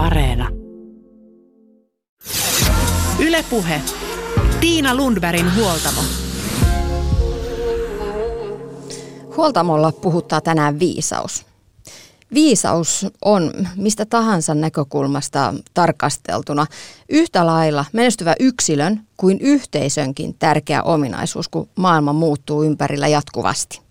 Areena. Ylepuhe. Tiina Lundbergin huoltamo. Huoltamolla puhuttaa tänään viisaus. Viisaus on mistä tahansa näkökulmasta tarkasteltuna yhtä lailla menestyvä yksilön kuin yhteisönkin tärkeä ominaisuus, kun maailma muuttuu ympärillä jatkuvasti.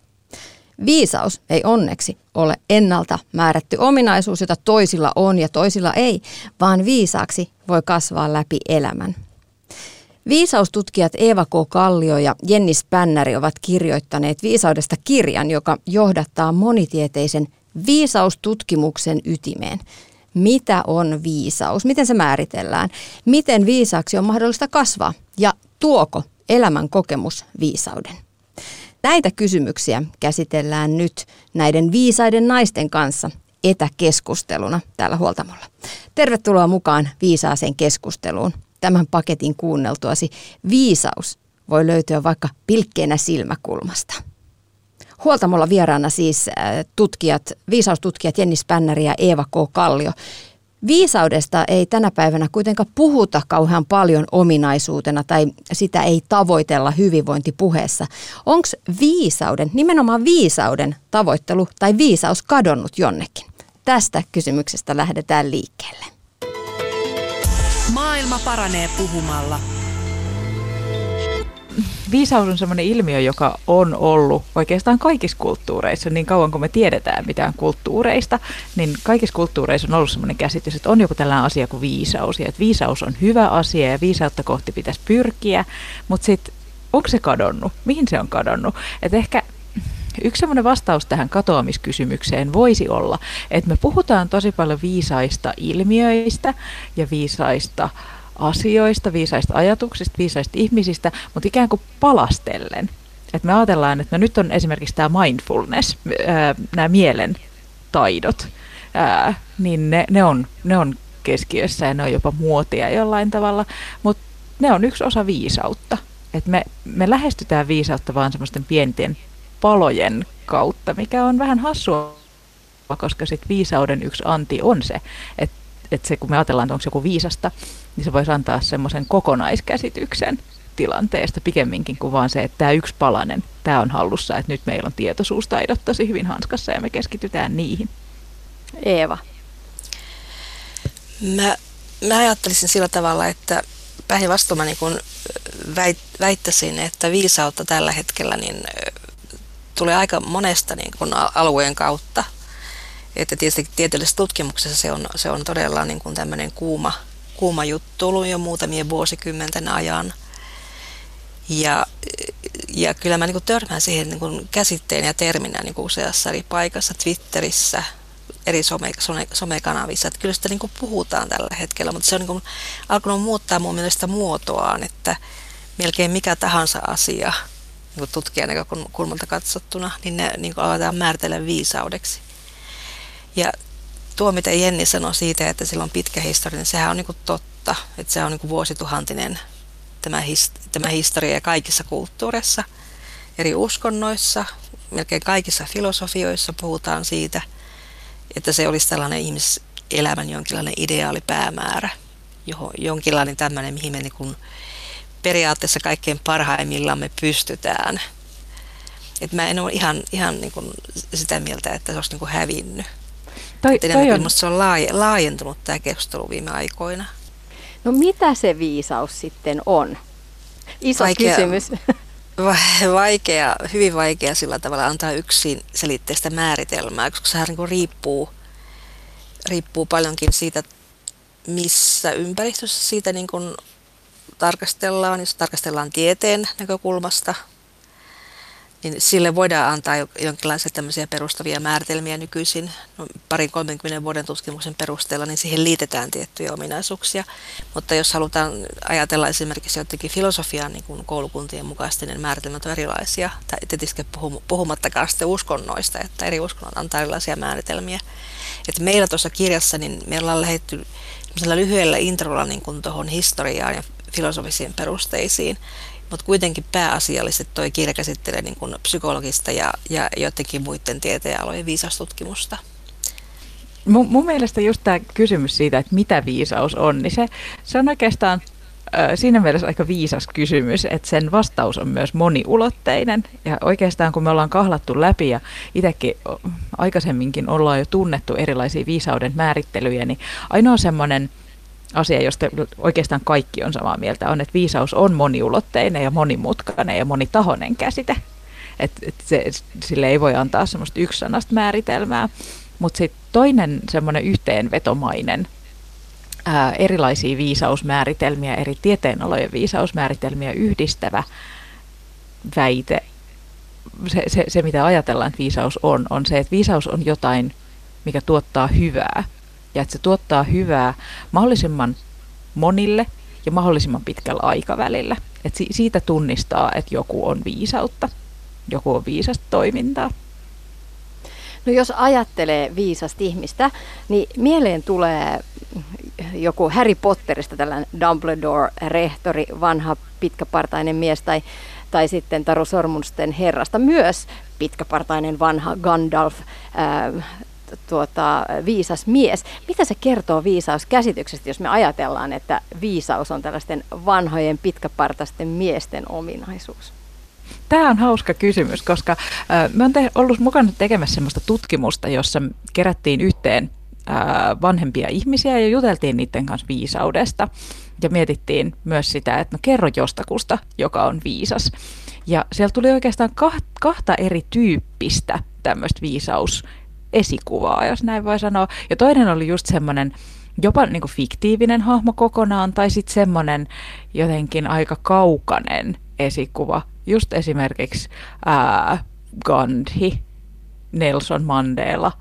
Viisaus ei onneksi ole ennalta määrätty ominaisuus, jota toisilla on ja toisilla ei, vaan viisaaksi voi kasvaa läpi elämän. Viisaustutkijat Eeva K. Kallio ja Jenni Spännäri ovat kirjoittaneet viisaudesta kirjan, joka johdattaa monitieteisen viisaustutkimuksen ytimeen. Mitä on viisaus? Miten se määritellään? Miten viisaaksi on mahdollista kasvaa? Ja tuoko elämän kokemus viisauden? Näitä kysymyksiä käsitellään nyt näiden viisaiden naisten kanssa etäkeskusteluna täällä Huoltamolla. Tervetuloa mukaan viisaaseen keskusteluun. Tämän paketin kuunneltuasi viisaus voi löytyä vaikka pilkkeenä silmäkulmasta. Huoltamolla vieraana siis äh, tutkijat, viisaustutkijat Jenni Spännäri ja Eeva K. Kallio. Viisaudesta ei tänä päivänä kuitenkaan puhuta kauhean paljon ominaisuutena tai sitä ei tavoitella hyvinvointipuheessa. Onko viisauden, nimenomaan viisauden tavoittelu tai viisaus kadonnut jonnekin? Tästä kysymyksestä lähdetään liikkeelle. Maailma paranee puhumalla viisaus on sellainen ilmiö, joka on ollut oikeastaan kaikissa kulttuureissa, niin kauan kuin me tiedetään mitään kulttuureista, niin kaikissa kulttuureissa on ollut sellainen käsitys, että on joku tällainen asia kuin viisaus, ja että viisaus on hyvä asia ja viisautta kohti pitäisi pyrkiä, mutta sitten onko se kadonnut? Mihin se on kadonnut? Et ehkä Yksi sellainen vastaus tähän katoamiskysymykseen voisi olla, että me puhutaan tosi paljon viisaista ilmiöistä ja viisaista asioista, viisaista ajatuksista, viisaista ihmisistä, mutta ikään kuin palastellen. Et me ajatellaan, että no nyt on esimerkiksi tämä mindfulness, nämä mielen taidot, niin ne, ne, on, ne on keskiössä ja ne on jopa muotia jollain tavalla, mutta ne on yksi osa viisautta. Et me, me lähestytään viisautta vaan semmoisten pienten palojen kautta, mikä on vähän hassua, koska sit viisauden yksi anti on se, että et se kun me ajatellaan, että onko joku viisasta, niin se voisi antaa semmoisen kokonaiskäsityksen tilanteesta pikemminkin kuin vaan se, että tämä yksi palanen, tämä on hallussa, että nyt meillä on tietoisuustaidot tosi hyvin hanskassa ja me keskitytään niihin. Eeva. Mä, mä ajattelisin sillä tavalla, että päinvastoin mä niin väit, väittäisin, että viisautta tällä hetkellä niin tulee aika monesta niin kuin alueen kautta. Että tietysti tieteellisessä tutkimuksessa se on, se on todella niin kuin tämmöinen kuuma, kuuma juttu ollut jo muutamien vuosikymmenten ajan. Ja, ja kyllä mä niin törmään siihen niin kuin käsitteen ja terminä niin kuin useassa eri paikassa, Twitterissä, eri some, some, somekanavissa. Että kyllä sitä niin kuin puhutaan tällä hetkellä, mutta se on niin kuin alkanut muuttaa mun mielestä muotoaan, että melkein mikä tahansa asia niin tutkijan näkökulmalta katsottuna, niin ne niin kuin aletaan määritellä viisaudeksi. Ja tuo, mitä Jenni sanoi siitä, että sillä on pitkä historia, niin sehän on niin totta. Että se on niin vuosituhantinen tämä, hist- tämä historia kaikissa kulttuureissa, eri uskonnoissa, melkein kaikissa filosofioissa puhutaan siitä, että se olisi tällainen ihmiselämän jonkinlainen ideaali päämäärä, johon, jonkinlainen tämmöinen, mihin me niin kuin periaatteessa kaikkein parhaimmillaan me pystytään. Et mä en ole ihan, ihan niin kuin sitä mieltä, että se olisi niin kuin hävinnyt. Toi, toi on... se on laajentunut tämä keskustelu viime aikoina. No mitä se viisaus sitten on? Iso vaikea, kysymys. Vaikea, hyvin vaikea sillä tavalla antaa yksin selitteistä määritelmää, koska sehän niin riippuu, riippuu paljonkin siitä, missä ympäristössä siitä niin kuin tarkastellaan. Jos tarkastellaan tieteen näkökulmasta, niin sille voidaan antaa jonkinlaisia tämmöisiä perustavia määritelmiä nykyisin. No, parin 30 vuoden tutkimuksen perusteella, niin siihen liitetään tiettyjä ominaisuuksia. Mutta jos halutaan ajatella esimerkiksi jotenkin filosofian niin kuin koulukuntien mukaisesti, niin määritelmät on erilaisia. Tai tietysti puhumattakaan sitten uskonnoista, että eri uskonnot antaa erilaisia määritelmiä. Että meillä tuossa kirjassa, niin me ollaan lähdetty lyhyellä introlla niin tuohon historiaan ja filosofisiin perusteisiin mutta kuitenkin pääasiallisesti tuo kirja käsittelee niin kuin psykologista ja, ja jotenkin muiden tieteenalojen viisastutkimusta. mun, mun mielestä just tämä kysymys siitä, että mitä viisaus on, niin se, se on oikeastaan siinä mielessä aika viisas kysymys, että sen vastaus on myös moniulotteinen. Ja oikeastaan kun me ollaan kahlattu läpi ja itsekin aikaisemminkin ollaan jo tunnettu erilaisia viisauden määrittelyjä, niin ainoa semmoinen asia, josta oikeastaan kaikki on samaa mieltä, on, että viisaus on moniulotteinen ja monimutkainen ja monitahoinen käsite. Että et se, sille ei voi antaa semmoista yksisanasta määritelmää. Mutta sitten toinen semmoinen yhteenvetomainen ää, erilaisia viisausmääritelmiä, eri tieteenalojen viisausmääritelmiä yhdistävä väite, se, se, se mitä ajatellaan, että viisaus on, on se, että viisaus on jotain, mikä tuottaa hyvää. Ja että se tuottaa hyvää mahdollisimman monille ja mahdollisimman pitkällä aikavälillä. Et si- siitä tunnistaa, että joku on viisautta, joku on viisasta toimintaa. No jos ajattelee viisasta ihmistä, niin mieleen tulee joku Harry Potterista tällainen Dumbledore-rehtori, vanha pitkäpartainen mies tai, tai sitten Taru Sormunsten herrasta myös pitkäpartainen vanha Gandalf, ää, tuota, viisas mies. Mitä se kertoo viisauskäsityksestä, jos me ajatellaan, että viisaus on tällaisten vanhojen pitkäpartaisten miesten ominaisuus? Tämä on hauska kysymys, koska me on te- ollut mukana tekemässä sellaista tutkimusta, jossa kerättiin yhteen vanhempia ihmisiä ja juteltiin niiden kanssa viisaudesta. Ja mietittiin myös sitä, että no kerro jostakusta, joka on viisas. Ja siellä tuli oikeastaan kahta eri tyyppistä tämmöistä viisausesikuvaa, jos näin voi sanoa. Ja toinen oli just semmoinen jopa niin kuin fiktiivinen hahmo kokonaan, tai sitten semmoinen jotenkin aika kaukainen esikuva, just esimerkiksi ää, Gandhi, Nelson Mandela,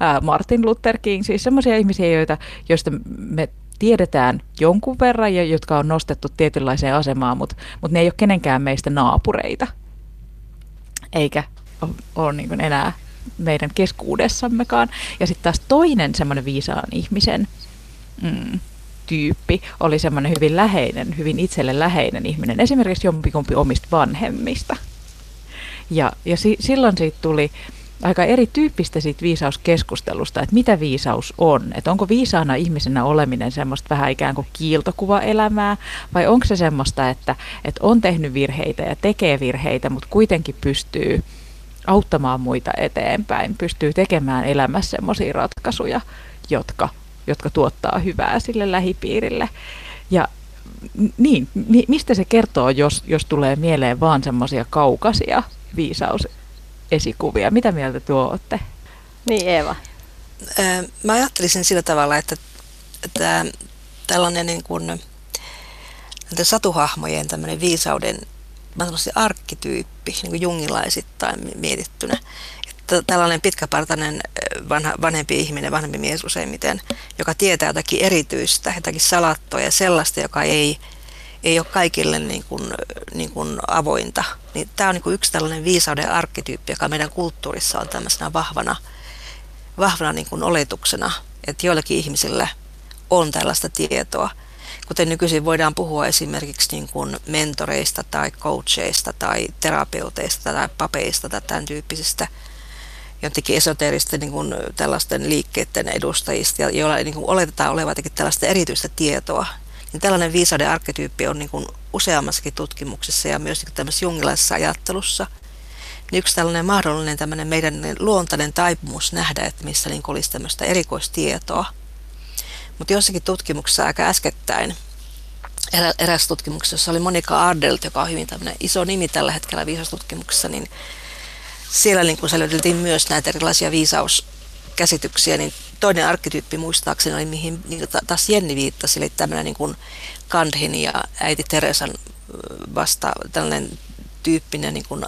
ää, Martin Luther King, siis semmoisia ihmisiä, joita, joista me tiedetään jonkun verran ja jotka on nostettu tietynlaiseen asemaan, mutta, mutta ne ei ole kenenkään meistä naapureita, eikä ole niin enää meidän keskuudessammekaan. Ja sitten taas toinen semmoinen viisaan ihmisen mm, tyyppi oli semmoinen hyvin läheinen, hyvin itselle läheinen ihminen, esimerkiksi jompikumpi omista vanhemmista. Ja, ja si, silloin siitä tuli aika erityyppistä siitä viisauskeskustelusta, että mitä viisaus on. Että onko viisaana ihmisenä oleminen semmoista vähän ikään kuin kiiltokuva-elämää, vai onko se semmoista, että, että on tehnyt virheitä ja tekee virheitä, mutta kuitenkin pystyy auttamaan muita eteenpäin, pystyy tekemään elämässä semmoisia ratkaisuja, jotka jotka tuottaa hyvää sille lähipiirille. Ja niin, mistä se kertoo, jos, jos tulee mieleen vaan semmoisia kaukaisia viisausesikuvia? Mitä mieltä tuo olette? Niin, Eeva. Mä ajattelisin sillä tavalla, että, että tällainen niin kuin, satuhahmojen tämmöinen viisauden mä arkkityyppi, niin kuin jungilaisittain mietittynä, tällainen pitkäpartainen vanha, vanhempi ihminen, vanhempi mies useimmiten, joka tietää jotakin erityistä, jotakin salattoa ja sellaista, joka ei, ei ole kaikille niin kuin, niin kuin avointa. Niin tämä on niin kuin yksi tällainen viisauden arkkityyppi, joka meidän kulttuurissa on tämmöisenä vahvana, vahvana niin kuin oletuksena, että joillakin ihmisillä on tällaista tietoa. Kuten nykyisin voidaan puhua esimerkiksi niin kuin mentoreista tai coacheista tai terapeuteista tai papeista tai tämän tyyppisistä – jotenkin esoteeristen niin kuin, tällaisten liikkeiden edustajista, joilla niin kuin, oletetaan olevan jotenkin tällaista erityistä tietoa. Niin tällainen viisauden arkkityyppi on niin kuin, useammassakin tutkimuksessa ja myös niin tämmöisessä jungilaisessa ajattelussa. Niin yksi tällainen mahdollinen tämmöinen meidän luontainen taipumus nähdä, että missä niin olisi tämmöistä erikoistietoa. Mutta jossakin tutkimuksessa aika äskettäin, erä, eräs tutkimuksessa, jossa oli Monika Ardelt, joka on hyvin tämmöinen iso nimi tällä hetkellä viisaustutkimuksessa, niin siellä niin kun selviteltiin myös näitä erilaisia viisauskäsityksiä, niin toinen arkkityyppi muistaakseni oli, mihin niin taas Jenni viittasi, eli tämmöinen niin kuin Gandhin ja äiti Teresan vasta tällainen tyyppinen niin kuin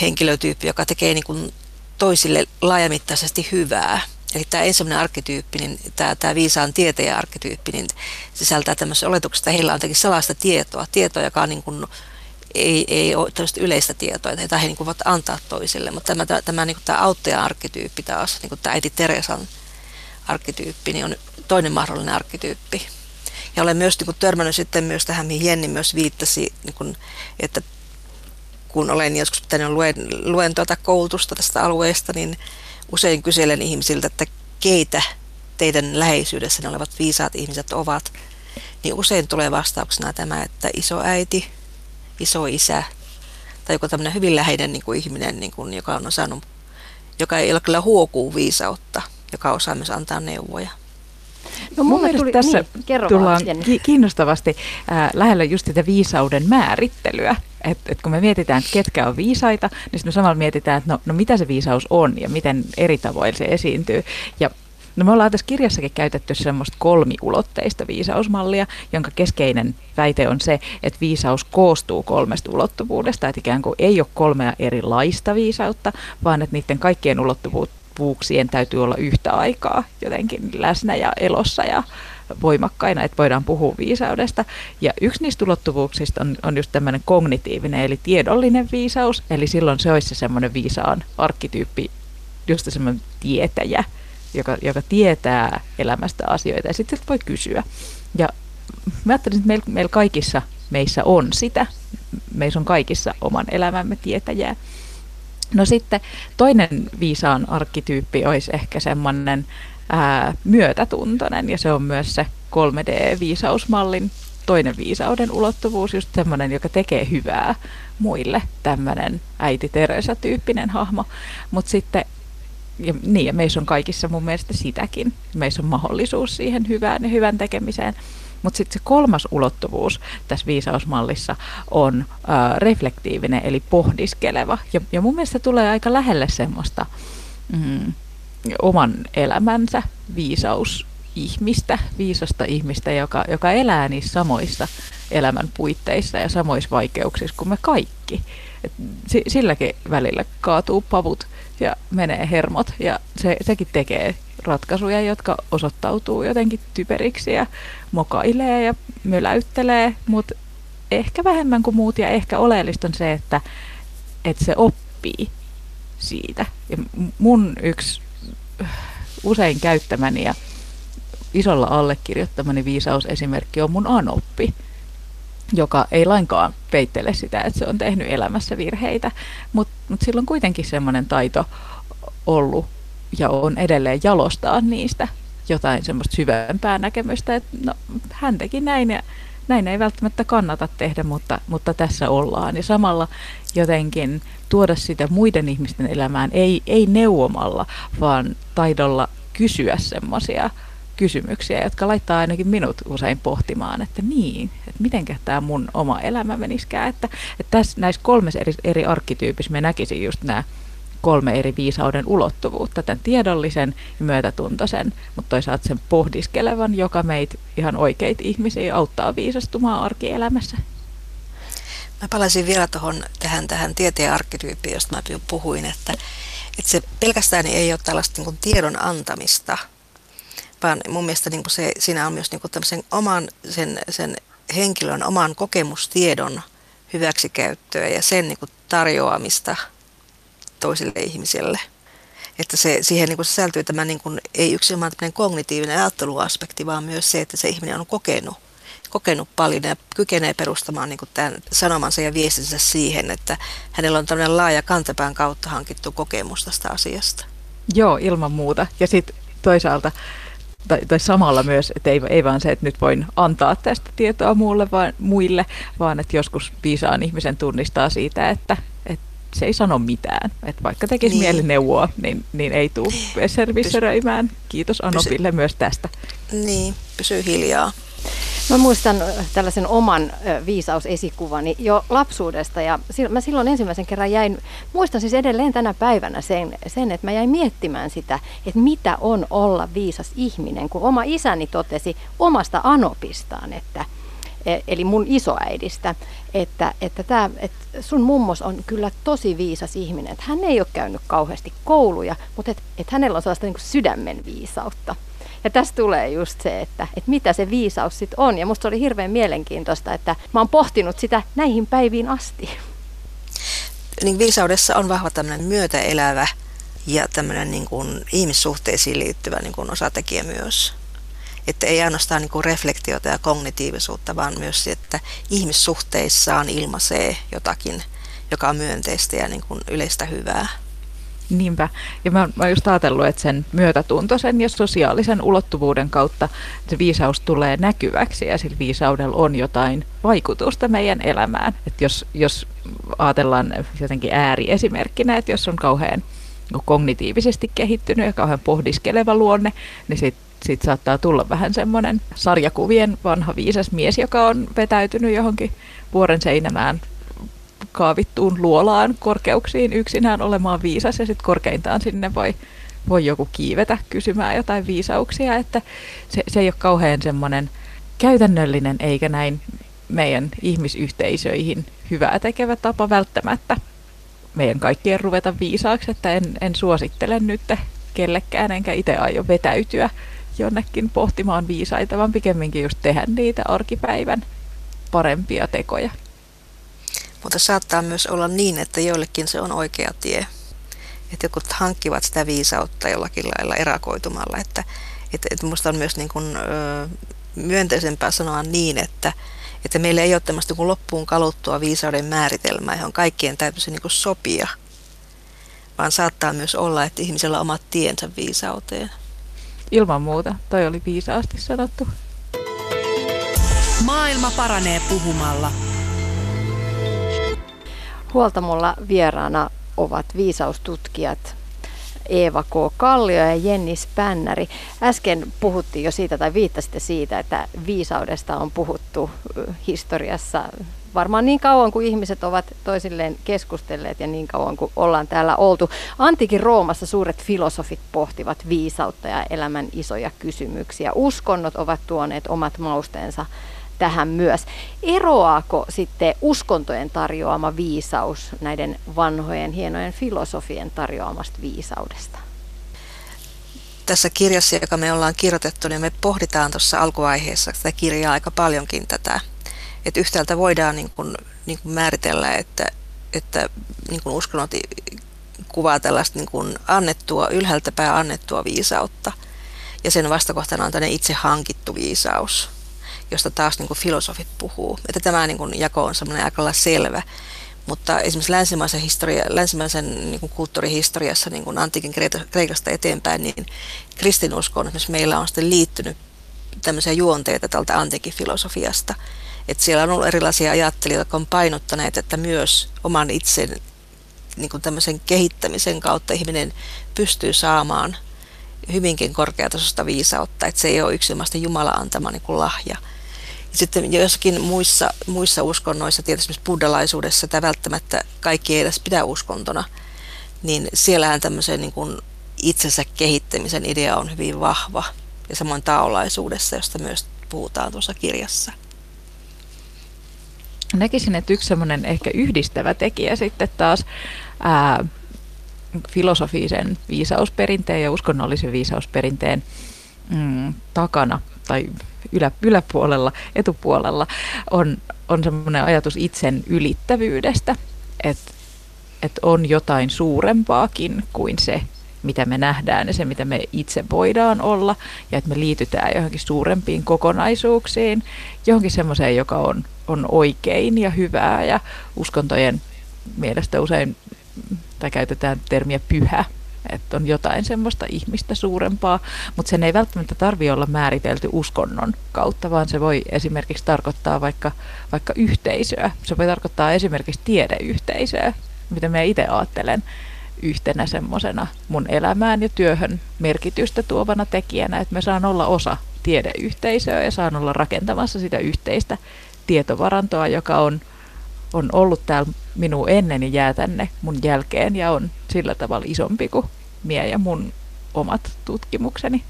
henkilötyyppi, joka tekee niin kuin toisille laajamittaisesti hyvää. Eli tämä ensimmäinen arkkityyppi, niin tämä, tämä viisaan tieteen arkkityyppi, niin sisältää tämmöisen oletuksen, että heillä on jotenkin salaista tietoa, tietoa, joka on niin kuin ei, ei ole tällaista yleistä tietoa, että he niin voivat antaa toisille. Mutta tämä, tämä, tämä, niin kuin tämä auttaja-arkkityyppi taas, niin kuin tämä äiti Teresan arkkityyppi, niin on toinen mahdollinen arkkityyppi. Ja olen myös niin kuin, törmännyt sitten myös tähän, mihin Jenni myös viittasi, niin kuin, että kun olen joskus pitänyt luen, luen tuota koulutusta tästä alueesta, niin usein kyselen ihmisiltä, että keitä teidän läheisyydessä olevat viisaat ihmiset ovat, niin usein tulee vastauksena tämä, että isoäiti, isoisä tai joku tämmöinen hyvin läheinen niin kuin ihminen, niin kuin, joka on osannut, joka ei ole kyllä huokuu viisautta, joka osaa myös antaa neuvoja. No mun mielestä tuli, tässä niin, tullaan ki- kiinnostavasti äh, lähellä just sitä viisauden määrittelyä. Et, et kun me mietitään, että ketkä on viisaita, niin sitten samalla mietitään, että no, no mitä se viisaus on ja miten eri tavoin se esiintyy. Ja No me ollaan tässä kirjassakin käytetty semmoista kolmiulotteista viisausmallia, jonka keskeinen väite on se, että viisaus koostuu kolmesta ulottuvuudesta, että ikään kuin ei ole kolmea erilaista viisautta, vaan että niiden kaikkien ulottuvuuksien täytyy olla yhtä aikaa jotenkin läsnä ja elossa ja voimakkaina, että voidaan puhua viisaudesta. Ja yksi niistä ulottuvuuksista on, on just tämmöinen kognitiivinen, eli tiedollinen viisaus, eli silloin se olisi se semmoinen viisaan arkkityyppi, just semmoinen tietäjä, joka, joka tietää elämästä asioita ja sitten voi kysyä. Ja mä ajattelin, että meillä, meillä kaikissa meissä on sitä. Meissä on kaikissa oman elämämme tietäjää. No sitten toinen viisaan arkkityyppi olisi ehkä semmoinen myötätuntoinen ja se on myös se 3D-viisausmallin toinen viisauden ulottuvuus, just semmoinen, joka tekee hyvää muille, tämmöinen äiti Teresa-tyyppinen hahmo. Mutta sitten ja, niin, ja meissä on kaikissa mun mielestä sitäkin. Meissä on mahdollisuus siihen hyvään ja hyvän tekemiseen. Mutta sitten se kolmas ulottuvuus tässä viisausmallissa on äh, reflektiivinen, eli pohdiskeleva. Ja, ja mun mielestä tulee aika lähelle semmoista mm, oman elämänsä viisaus ihmistä, viisasta ihmistä, joka, joka elää niissä samoissa elämän puitteissa ja samoissa vaikeuksissa kuin me kaikki. Et silläkin välillä kaatuu pavut ja menee hermot ja se, sekin tekee ratkaisuja, jotka osoittautuu jotenkin typeriksi ja mokailee ja möläyttelee, mutta ehkä vähemmän kuin muut ja ehkä oleellista on se, että, että se oppii siitä. Ja mun yksi usein käyttämäni ja isolla allekirjoittamani viisausesimerkki on mun anoppi joka ei lainkaan peittele sitä, että se on tehnyt elämässä virheitä, mutta mut sillä on kuitenkin semmoinen taito ollut ja on edelleen jalostaa niistä jotain semmoista syvempää näkemystä, että no, hän teki näin ja näin ei välttämättä kannata tehdä, mutta, mutta tässä ollaan. Ja samalla jotenkin tuoda sitä muiden ihmisten elämään, ei, ei neuvomalla, vaan taidolla kysyä semmoisia kysymyksiä, jotka laittaa ainakin minut usein pohtimaan, että niin, että miten tämä mun oma elämä meniskään. Että, että tässä näissä kolmessa eri, eri arkkityypissä me näkisin just nämä kolme eri viisauden ulottuvuutta, tämän tiedollisen ja myötätuntoisen, mutta toisaalta sen pohdiskelevan, joka meitä ihan oikeita ihmisiä auttaa viisastumaan arkielämässä. Mä palasin vielä tuohon tähän, tähän tieteen arkkityyppiin, josta mä puhuin, että, että se pelkästään ei ole tällaista niin tiedon antamista, vaan mun mielestä niin se, siinä on myös niin tämmöisen oman sen, sen henkilön oman kokemustiedon hyväksikäyttöä ja sen niin tarjoamista toisille ihmisille. Että se, siihen niin kuin sisältyy tämä niin kuin, ei yksinomaan kognitiivinen ajatteluaspekti, vaan myös se, että se ihminen on kokenut, kokenut paljon ja kykenee perustamaan niin kuin tämän sanomansa ja viestinsä siihen, että hänellä on tämmöinen laaja kantapään kautta hankittu kokemus tästä asiasta. Joo, ilman muuta. Ja sitten toisaalta tai, tai samalla myös, että ei, ei vaan se, että nyt voin antaa tästä tietoa muulle vaan, muille, vaan että joskus viisaan ihmisen tunnistaa siitä, että se ei sano mitään. Että vaikka tekisi niin. mieli neuvoa, niin, niin ei tule servisseröimään. Kiitos Anopille Pysy... myös tästä. Niin, pysyy hiljaa. Mä muistan tällaisen oman viisausesikuvani jo lapsuudesta ja mä silloin ensimmäisen kerran jäin, muistan siis edelleen tänä päivänä sen, sen, että mä jäin miettimään sitä, että mitä on olla viisas ihminen, kun oma isäni totesi omasta anopistaan, että e, eli mun isoäidistä, että, että, tää, että sun mummos on kyllä tosi viisas ihminen, että hän ei ole käynyt kauheasti kouluja, mutta että, että hänellä on sellaista niin sydämen viisautta. Ja tässä tulee just se, että, että mitä se viisaus sitten on. Ja musta oli hirveän mielenkiintoista, että mä oon pohtinut sitä näihin päiviin asti. Niin viisaudessa on vahva tämmöinen myötäelävä ja tämmöinen niin kuin ihmissuhteisiin liittyvä niin kuin osatekijä myös. Että ei ainoastaan niin kuin reflektiota ja kognitiivisuutta, vaan myös se, että ihmissuhteissaan ilmaisee jotakin, joka on myönteistä ja niin kuin yleistä hyvää. Niinpä. Ja mä, mä just ajatellut, että sen myötätuntoisen ja sosiaalisen ulottuvuuden kautta se viisaus tulee näkyväksi ja sillä viisaudella on jotain vaikutusta meidän elämään. Että jos, jos ajatellaan jotenkin ääriesimerkkinä, että jos on kauhean niin kognitiivisesti kehittynyt ja kauhean pohdiskeleva luonne, niin sitten sit saattaa tulla vähän semmoinen sarjakuvien vanha viisas mies, joka on vetäytynyt johonkin vuoren seinämään kaavittuun luolaan korkeuksiin yksinään olemaan viisas ja sitten korkeintaan sinne voi, voi joku kiivetä kysymään jotain viisauksia, että se, se ei ole kauhean semmoinen käytännöllinen eikä näin meidän ihmisyhteisöihin hyvää tekevä tapa välttämättä meidän kaikkien ruveta viisaaksi, että en, en suosittele nyt kellekään enkä itse aio vetäytyä jonnekin pohtimaan viisaita, vaan pikemminkin just tehdä niitä arkipäivän parempia tekoja. Mutta saattaa myös olla niin, että joillekin se on oikea tie. Että jotkut hankkivat sitä viisautta jollakin lailla erakoitumalla. Että, että, että minusta on myös niin kuin, ö, myönteisempää sanoa niin, että, että meillä ei ole tämmöistä kuin loppuun kaluttua viisauden määritelmää, johon kaikkien täytyisi niin kuin sopia. Vaan saattaa myös olla, että ihmisellä on omat tiensä viisauteen. Ilman muuta, toi oli viisaasti sanottu. Maailma paranee puhumalla. Huoltamolla vieraana ovat viisaustutkijat Eeva K. Kallio ja Jenni Spännäri. Äsken puhuttiin jo siitä tai viittasitte siitä, että viisaudesta on puhuttu historiassa varmaan niin kauan kuin ihmiset ovat toisilleen keskustelleet ja niin kauan kuin ollaan täällä oltu. Antiikin Roomassa suuret filosofit pohtivat viisautta ja elämän isoja kysymyksiä. Uskonnot ovat tuoneet omat mausteensa tähän myös. Eroaako sitten uskontojen tarjoama viisaus näiden vanhojen hienojen filosofien tarjoamasta viisaudesta? Tässä kirjassa, joka me ollaan kirjoitettu, niin me pohditaan tuossa alkuvaiheessa tätä kirjaa aika paljonkin tätä. Että yhtäältä voidaan niin kuin, niin kuin määritellä, että, että niin kuin uskonnot kuvaa tällaista niin kuin annettua, ylhäältä pää annettua viisautta. Ja sen vastakohtana on tämmöinen itse hankittu viisaus josta taas niin kuin filosofit puhuu. Että tämä niin kuin jako on semmoinen aika selvä. Mutta esimerkiksi länsimaisen, historia, länsimaisen niin kuin kulttuurihistoriassa niin kuin antiikin Kreikasta eteenpäin, niin kristinuskoon esimerkiksi meillä on sitten liittynyt tämmöisiä juonteita tältä antiikin filosofiasta. Että siellä on ollut erilaisia ajattelijoita, jotka on painottaneet, että myös oman itsen niin kuin tämmöisen kehittämisen kautta ihminen pystyy saamaan hyvinkin korkeatasosta viisautta, että se ei ole yksilmästä Jumala antama niin kuin lahja. Sitten jossakin muissa, muissa uskonnoissa, tietysti buddhalaisuudessa, tämä välttämättä kaikki ei edes pidä uskontona, niin siellähän tämmöisen niin kuin itsensä kehittämisen idea on hyvin vahva. Ja samoin taolaisuudessa, josta myös puhutaan tuossa kirjassa. Näkisin, että yksi semmoinen ehkä yhdistävä tekijä sitten taas ää, filosofisen viisausperinteen ja uskonnollisen viisausperinteen mm, takana tai ylä, yläpuolella, etupuolella on, on semmoinen ajatus itsen ylittävyydestä, että et on jotain suurempaakin kuin se, mitä me nähdään ja se, mitä me itse voidaan olla, ja että me liitytään johonkin suurempiin kokonaisuuksiin, johonkin semmoiseen, joka on, on oikein ja hyvää, ja uskontojen mielestä usein, tai käytetään termiä pyhä, että on jotain semmoista ihmistä suurempaa, mutta sen ei välttämättä tarvi olla määritelty uskonnon kautta, vaan se voi esimerkiksi tarkoittaa vaikka, vaikka yhteisöä. Se voi tarkoittaa esimerkiksi tiedeyhteisöä, mitä mä itse ajattelen yhtenä semmoisena mun elämään ja työhön merkitystä tuovana tekijänä, että mä saan olla osa tiedeyhteisöä ja saan olla rakentamassa sitä yhteistä tietovarantoa, joka on, on ollut täällä minun ennen ja jää tänne mun jälkeen ja on sillä tavalla isompi kuin mie ja mun omat tutkimukseni.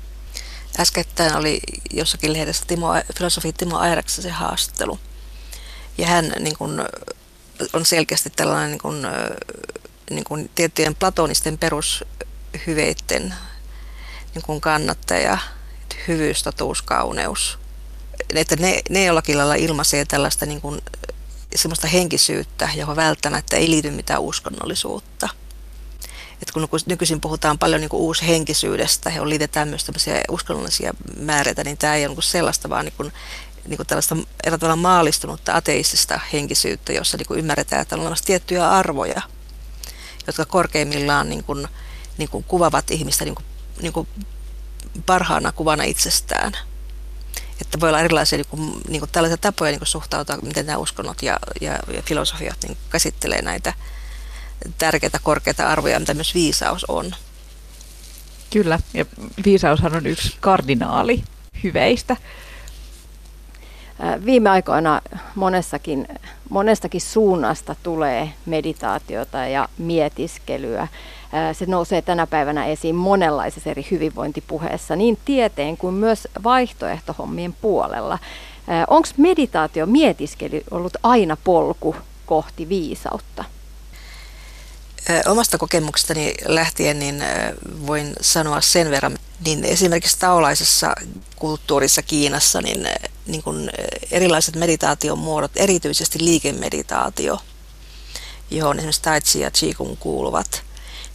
Äskettäin oli jossakin lehdessä Timo, filosofi Timo Airaksen se haastattelu. Ja hän niin kuin, on selkeästi tällainen niin kuin, niin kuin tiettyjen platonisten perushyveiden niin kuin kannattaja, hyvyys, totuus, kauneus. Että ne, ne jollakin lailla ilmaisee tällaista niin kuin, semmoista henkisyyttä, johon välttämättä ei liity mitään uskonnollisuutta että kun nykyisin puhutaan paljon niin uushenkisyydestä ja liitetään myös tämmöisiä uskonnollisia määreitä, niin tämä ei ole niin sellaista, vaan niin kuin, niin kuin tällaista eri tavalla maalistunutta ateistista henkisyyttä, jossa niin kuin ymmärretään, että on olemassa tiettyjä arvoja, jotka korkeimmillaan niin kuin niin kuin kuvavat ihmistä niin kuin, niin kuin parhaana kuvana itsestään. Että voi olla erilaisia niin kuin, niin kuin tällaisia tapoja niin kuin suhtautua, miten nämä uskonnot ja, ja, ja filosofiat niin käsittelee näitä tärkeitä korkeita arvoja, mitä myös viisaus on. Kyllä, ja viisaushan on yksi kardinaali hyveistä. Viime aikoina monessakin, monestakin suunnasta tulee meditaatiota ja mietiskelyä. Se nousee tänä päivänä esiin monenlaisessa eri hyvinvointipuheessa, niin tieteen kuin myös vaihtoehtohommien puolella. Onko meditaatio, mietiskely ollut aina polku kohti viisautta? Omasta kokemuksestani lähtien niin voin sanoa sen verran, niin esimerkiksi taolaisessa kulttuurissa Kiinassa niin, niin kuin erilaiset meditaation muodot, erityisesti liikemeditaatio, johon esimerkiksi Tai Chi ja Qigong kuuluvat,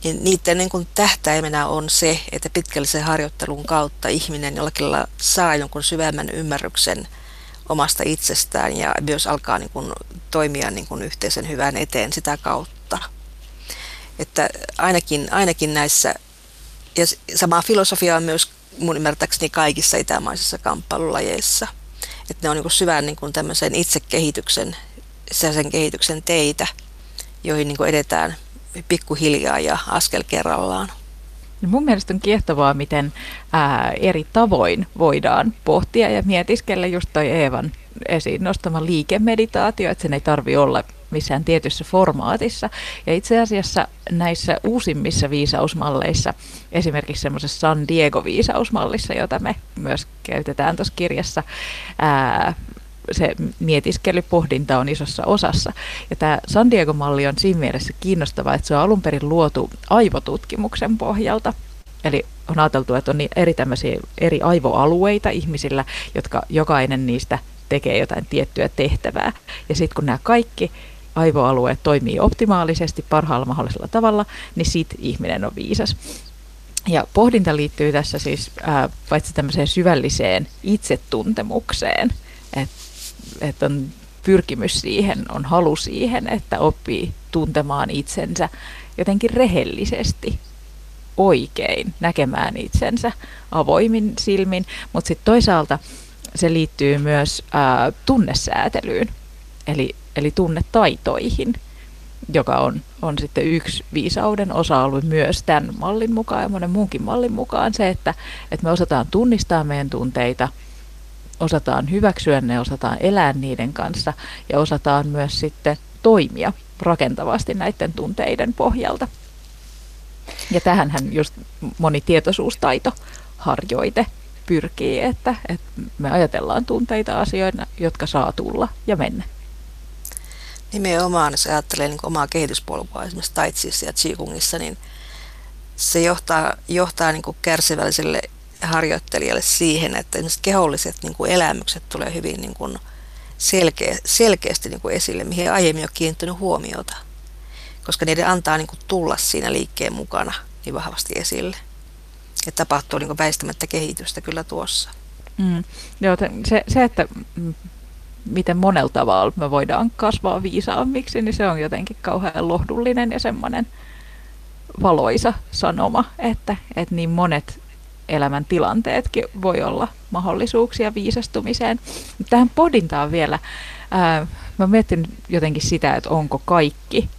niin niiden niin kuin tähtäimenä on se, että pitkällisen harjoittelun kautta ihminen jollakin saa jonkun syvemmän ymmärryksen omasta itsestään ja myös alkaa niin kuin toimia niin kuin yhteisen hyvän eteen sitä kautta. Että ainakin, ainakin näissä, ja samaa filosofia on myös mun ymmärtääkseni kaikissa itämaisissa kamppailulajeissa. Että ne on niin kuin syvän niin kuin tämmöisen itsekehityksen, sen kehityksen teitä, joihin niin kuin edetään pikkuhiljaa ja askel kerrallaan. No mun mielestä on kiehtovaa, miten ää, eri tavoin voidaan pohtia ja mietiskellä just toi Eevan esiin nostama liikemeditaatio, että sen ei tarvi olla missään tietyssä formaatissa. Ja itse asiassa näissä uusimmissa viisausmalleissa, esimerkiksi semmoisessa San Diego-viisausmallissa, jota me myös käytetään tuossa kirjassa, ää, se mietiskelypohdinta on isossa osassa. Ja tämä San Diego-malli on siinä mielessä kiinnostava, että se on alun perin luotu aivotutkimuksen pohjalta. Eli on ajateltu, että on niin eri, eri aivoalueita ihmisillä, jotka jokainen niistä tekee jotain tiettyä tehtävää. Ja sitten kun nämä kaikki aivoalueet toimii optimaalisesti parhaalla mahdollisella tavalla, niin sit ihminen on viisas. Ja pohdinta liittyy tässä siis ää, paitsi tämmöiseen syvälliseen itsetuntemukseen, että et on pyrkimys siihen, on halu siihen, että oppii tuntemaan itsensä jotenkin rehellisesti, oikein, näkemään itsensä avoimin silmin, mutta sitten toisaalta se liittyy myös ää, tunnesäätelyyn, eli eli tunnetaitoihin, joka on, on sitten yksi viisauden osa-alue myös tämän mallin mukaan ja monen muunkin mallin mukaan. Se, että, että me osataan tunnistaa meidän tunteita, osataan hyväksyä ne, osataan elää niiden kanssa ja osataan myös sitten toimia rakentavasti näiden tunteiden pohjalta. Ja tähänhän just moni tietoisuustaito harjoite pyrkii, että, että me ajatellaan tunteita asioina, jotka saa tulla ja mennä. Nimenomaan, jos ajattelee niin omaa kehityspolkua esimerkiksi Taitsissa ja Qigongissa, niin se johtaa, johtaa niin kuin kärsivälliselle harjoittelijalle siihen, että keholliset niin kuin elämykset tulee hyvin niin kuin selkeä, selkeästi niin kuin esille, mihin aiemmin ole kiinnittänyt huomiota, koska niiden antaa niin kuin tulla siinä liikkeen mukana niin vahvasti esille. Ja tapahtuu niin kuin väistämättä kehitystä kyllä tuossa. Mm. Joo, se, se, että miten monella tavalla me voidaan kasvaa viisaammiksi, niin se on jotenkin kauhean lohdullinen ja semmoinen valoisa sanoma, että, että niin monet elämän tilanteetkin voi olla mahdollisuuksia viisastumiseen. Tähän pohdintaan vielä, mä mietin jotenkin sitä, että onko kaikki,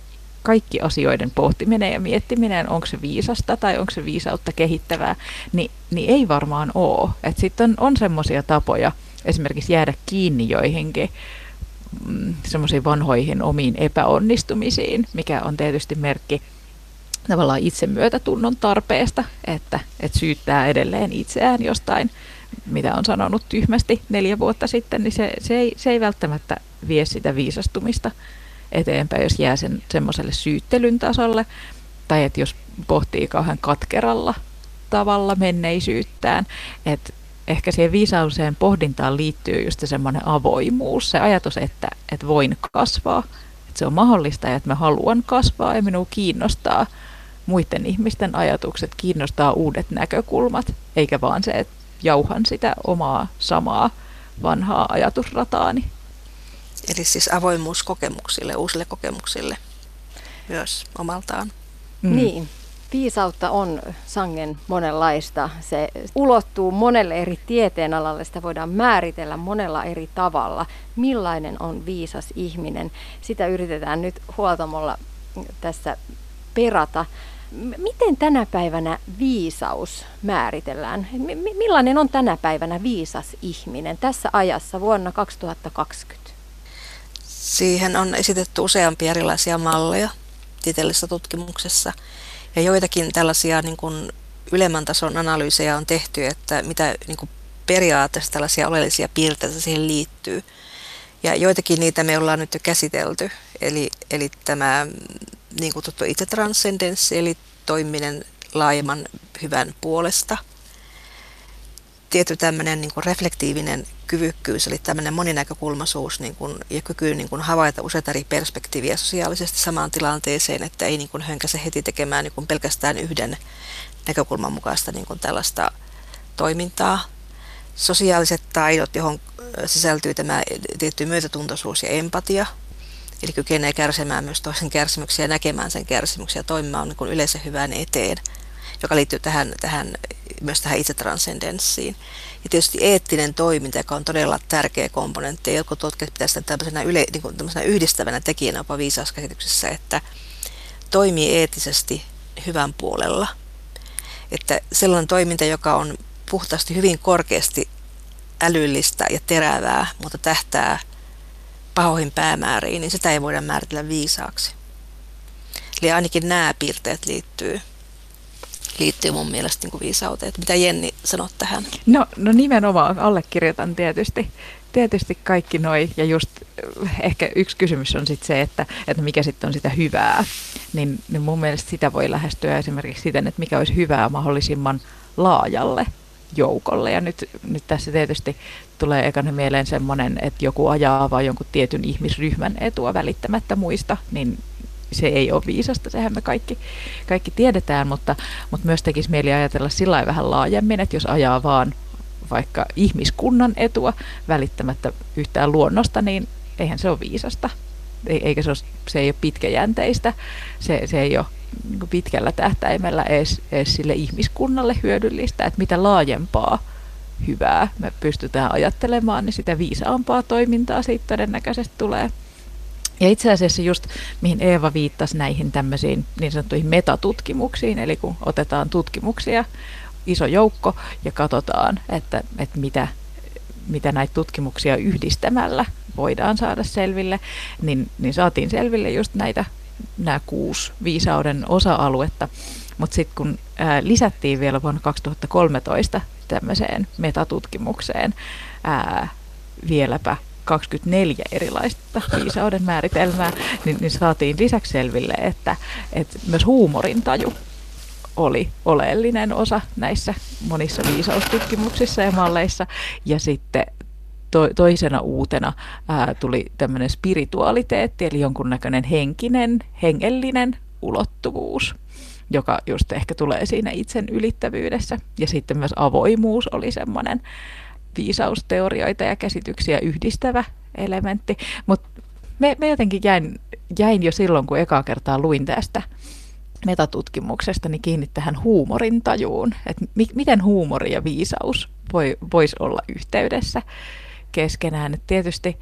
kaikki asioiden pohtiminen ja miettiminen, onko se viisasta tai onko se viisautta kehittävää, niin, niin ei varmaan ole. Sitten on, on semmoisia tapoja, esimerkiksi jäädä kiinni joihinkin mm, semmoisiin vanhoihin omiin epäonnistumisiin, mikä on tietysti merkki tavallaan itsemyötätunnon tarpeesta, että, että syyttää edelleen itseään jostain, mitä on sanonut tyhmästi neljä vuotta sitten, niin se, se, ei, se ei välttämättä vie sitä viisastumista eteenpäin, jos jää sen semmoiselle syyttelyn tasolle, tai että jos pohtii kauhean katkeralla tavalla menneisyyttään, että ehkä siihen viisauseen pohdintaan liittyy just semmoinen avoimuus, se ajatus, että, että voin kasvaa, että se on mahdollista ja että mä haluan kasvaa ja minua kiinnostaa muiden ihmisten ajatukset, kiinnostaa uudet näkökulmat, eikä vaan se, että jauhan sitä omaa samaa vanhaa ajatusrataani. Eli siis avoimuus kokemuksille, uusille kokemuksille myös omaltaan. Mm. Niin, Viisautta on sangen monenlaista. Se ulottuu monelle eri tieteenalalle. Sitä voidaan määritellä monella eri tavalla. Millainen on viisas ihminen? Sitä yritetään nyt huoltamolla tässä perata. Miten tänä päivänä viisaus määritellään? Millainen on tänä päivänä viisas ihminen tässä ajassa vuonna 2020? Siihen on esitetty useampia erilaisia malleja tieteellisessä tutkimuksessa – ja joitakin tällaisia niin kuin ylemmän tason analyysejä on tehty, että mitä niin kuin periaatteessa tällaisia oleellisia piirteitä siihen liittyy. Ja joitakin niitä me ollaan nyt jo käsitelty, eli, eli tämä niin kutsuttu itsetranscendenssi, eli toiminen laajemman hyvän puolesta – tietty tämmöinen niin kuin reflektiivinen kyvykkyys, eli tämmöinen moninäkökulmaisuus niin kuin, ja kyky niin kuin havaita useita eri perspektiiviä sosiaalisesti samaan tilanteeseen, että ei niin kuin hönkäse heti tekemään niin kuin pelkästään yhden näkökulman mukaista niin kuin tällaista toimintaa. Sosiaaliset taidot, johon sisältyy tämä tietty myötätuntoisuus ja empatia, eli kykenee kärsimään myös toisen kärsimyksiä, näkemään sen kärsimyksiä toimimaan niin kuin hyvän eteen – joka liittyy tähän, tähän, myös tähän itsetranscendenssiin. Ja tietysti eettinen toiminta, joka on todella tärkeä komponentti. Ja jotkut tutkijat pitävät sitä tämmöisenä, yle, niin kuin tämmöisenä yhdistävänä tekijänä jopa viisauskäsityksessä, että toimii eettisesti hyvän puolella. Että sellainen toiminta, joka on puhtaasti hyvin korkeasti älyllistä ja terävää, mutta tähtää pahoihin päämääriin, niin sitä ei voida määritellä viisaaksi. Eli ainakin nämä piirteet liittyy liittyy mun mielestä niin kuin viisauteen. Että mitä Jenni sanot tähän? No, no nimenomaan allekirjoitan tietysti, tietysti kaikki noi ja just eh, ehkä yksi kysymys on sitten se, että, että mikä sitten on sitä hyvää. Niin, niin mun mielestä sitä voi lähestyä esimerkiksi siten, että mikä olisi hyvää mahdollisimman laajalle joukolle. Ja nyt, nyt tässä tietysti tulee ekana mieleen semmoinen, että joku ajaa vain jonkun tietyn ihmisryhmän etua välittämättä muista, niin se ei ole viisasta, sehän me kaikki, kaikki tiedetään, mutta, mutta myös tekisi mieli ajatella sillä vähän laajemmin, että jos ajaa vaan vaikka ihmiskunnan etua välittämättä yhtään luonnosta, niin eihän se ole viisasta. Eikä se, ole, se ei ole pitkäjänteistä, se, se ei ole niin pitkällä tähtäimellä edes, edes sille ihmiskunnalle hyödyllistä, että mitä laajempaa hyvää me pystytään ajattelemaan, niin sitä viisaampaa toimintaa siitä todennäköisesti tulee. Ja itse asiassa just mihin Eeva viittasi näihin tämmöisiin niin sanottuihin metatutkimuksiin, eli kun otetaan tutkimuksia, iso joukko, ja katsotaan, että, että mitä, mitä näitä tutkimuksia yhdistämällä voidaan saada selville, niin, niin saatiin selville just näitä nämä kuusi viisauden osa-aluetta. Mutta sitten kun ää, lisättiin vielä vuonna 2013 tämmöiseen metatutkimukseen ää, vieläpä 24 erilaista viisauden määritelmää, niin, niin saatiin lisäksi selville, että, että myös huumorintaju oli oleellinen osa näissä monissa viisaustutkimuksissa ja malleissa. Ja sitten to, toisena uutena ää, tuli tämmöinen spiritualiteetti, eli jonkunnäköinen henkinen, hengellinen ulottuvuus joka just ehkä tulee siinä itsen ylittävyydessä. Ja sitten myös avoimuus oli semmoinen viisausteorioita ja käsityksiä yhdistävä elementti. Mutta me, me jotenkin jäin, jäin jo silloin, kun ekaa kertaa luin tästä metatutkimuksesta, niin kiinni tähän huumorintajuun, että mi- miten huumori ja viisaus voi, voisi olla yhteydessä keskenään. Et tietysti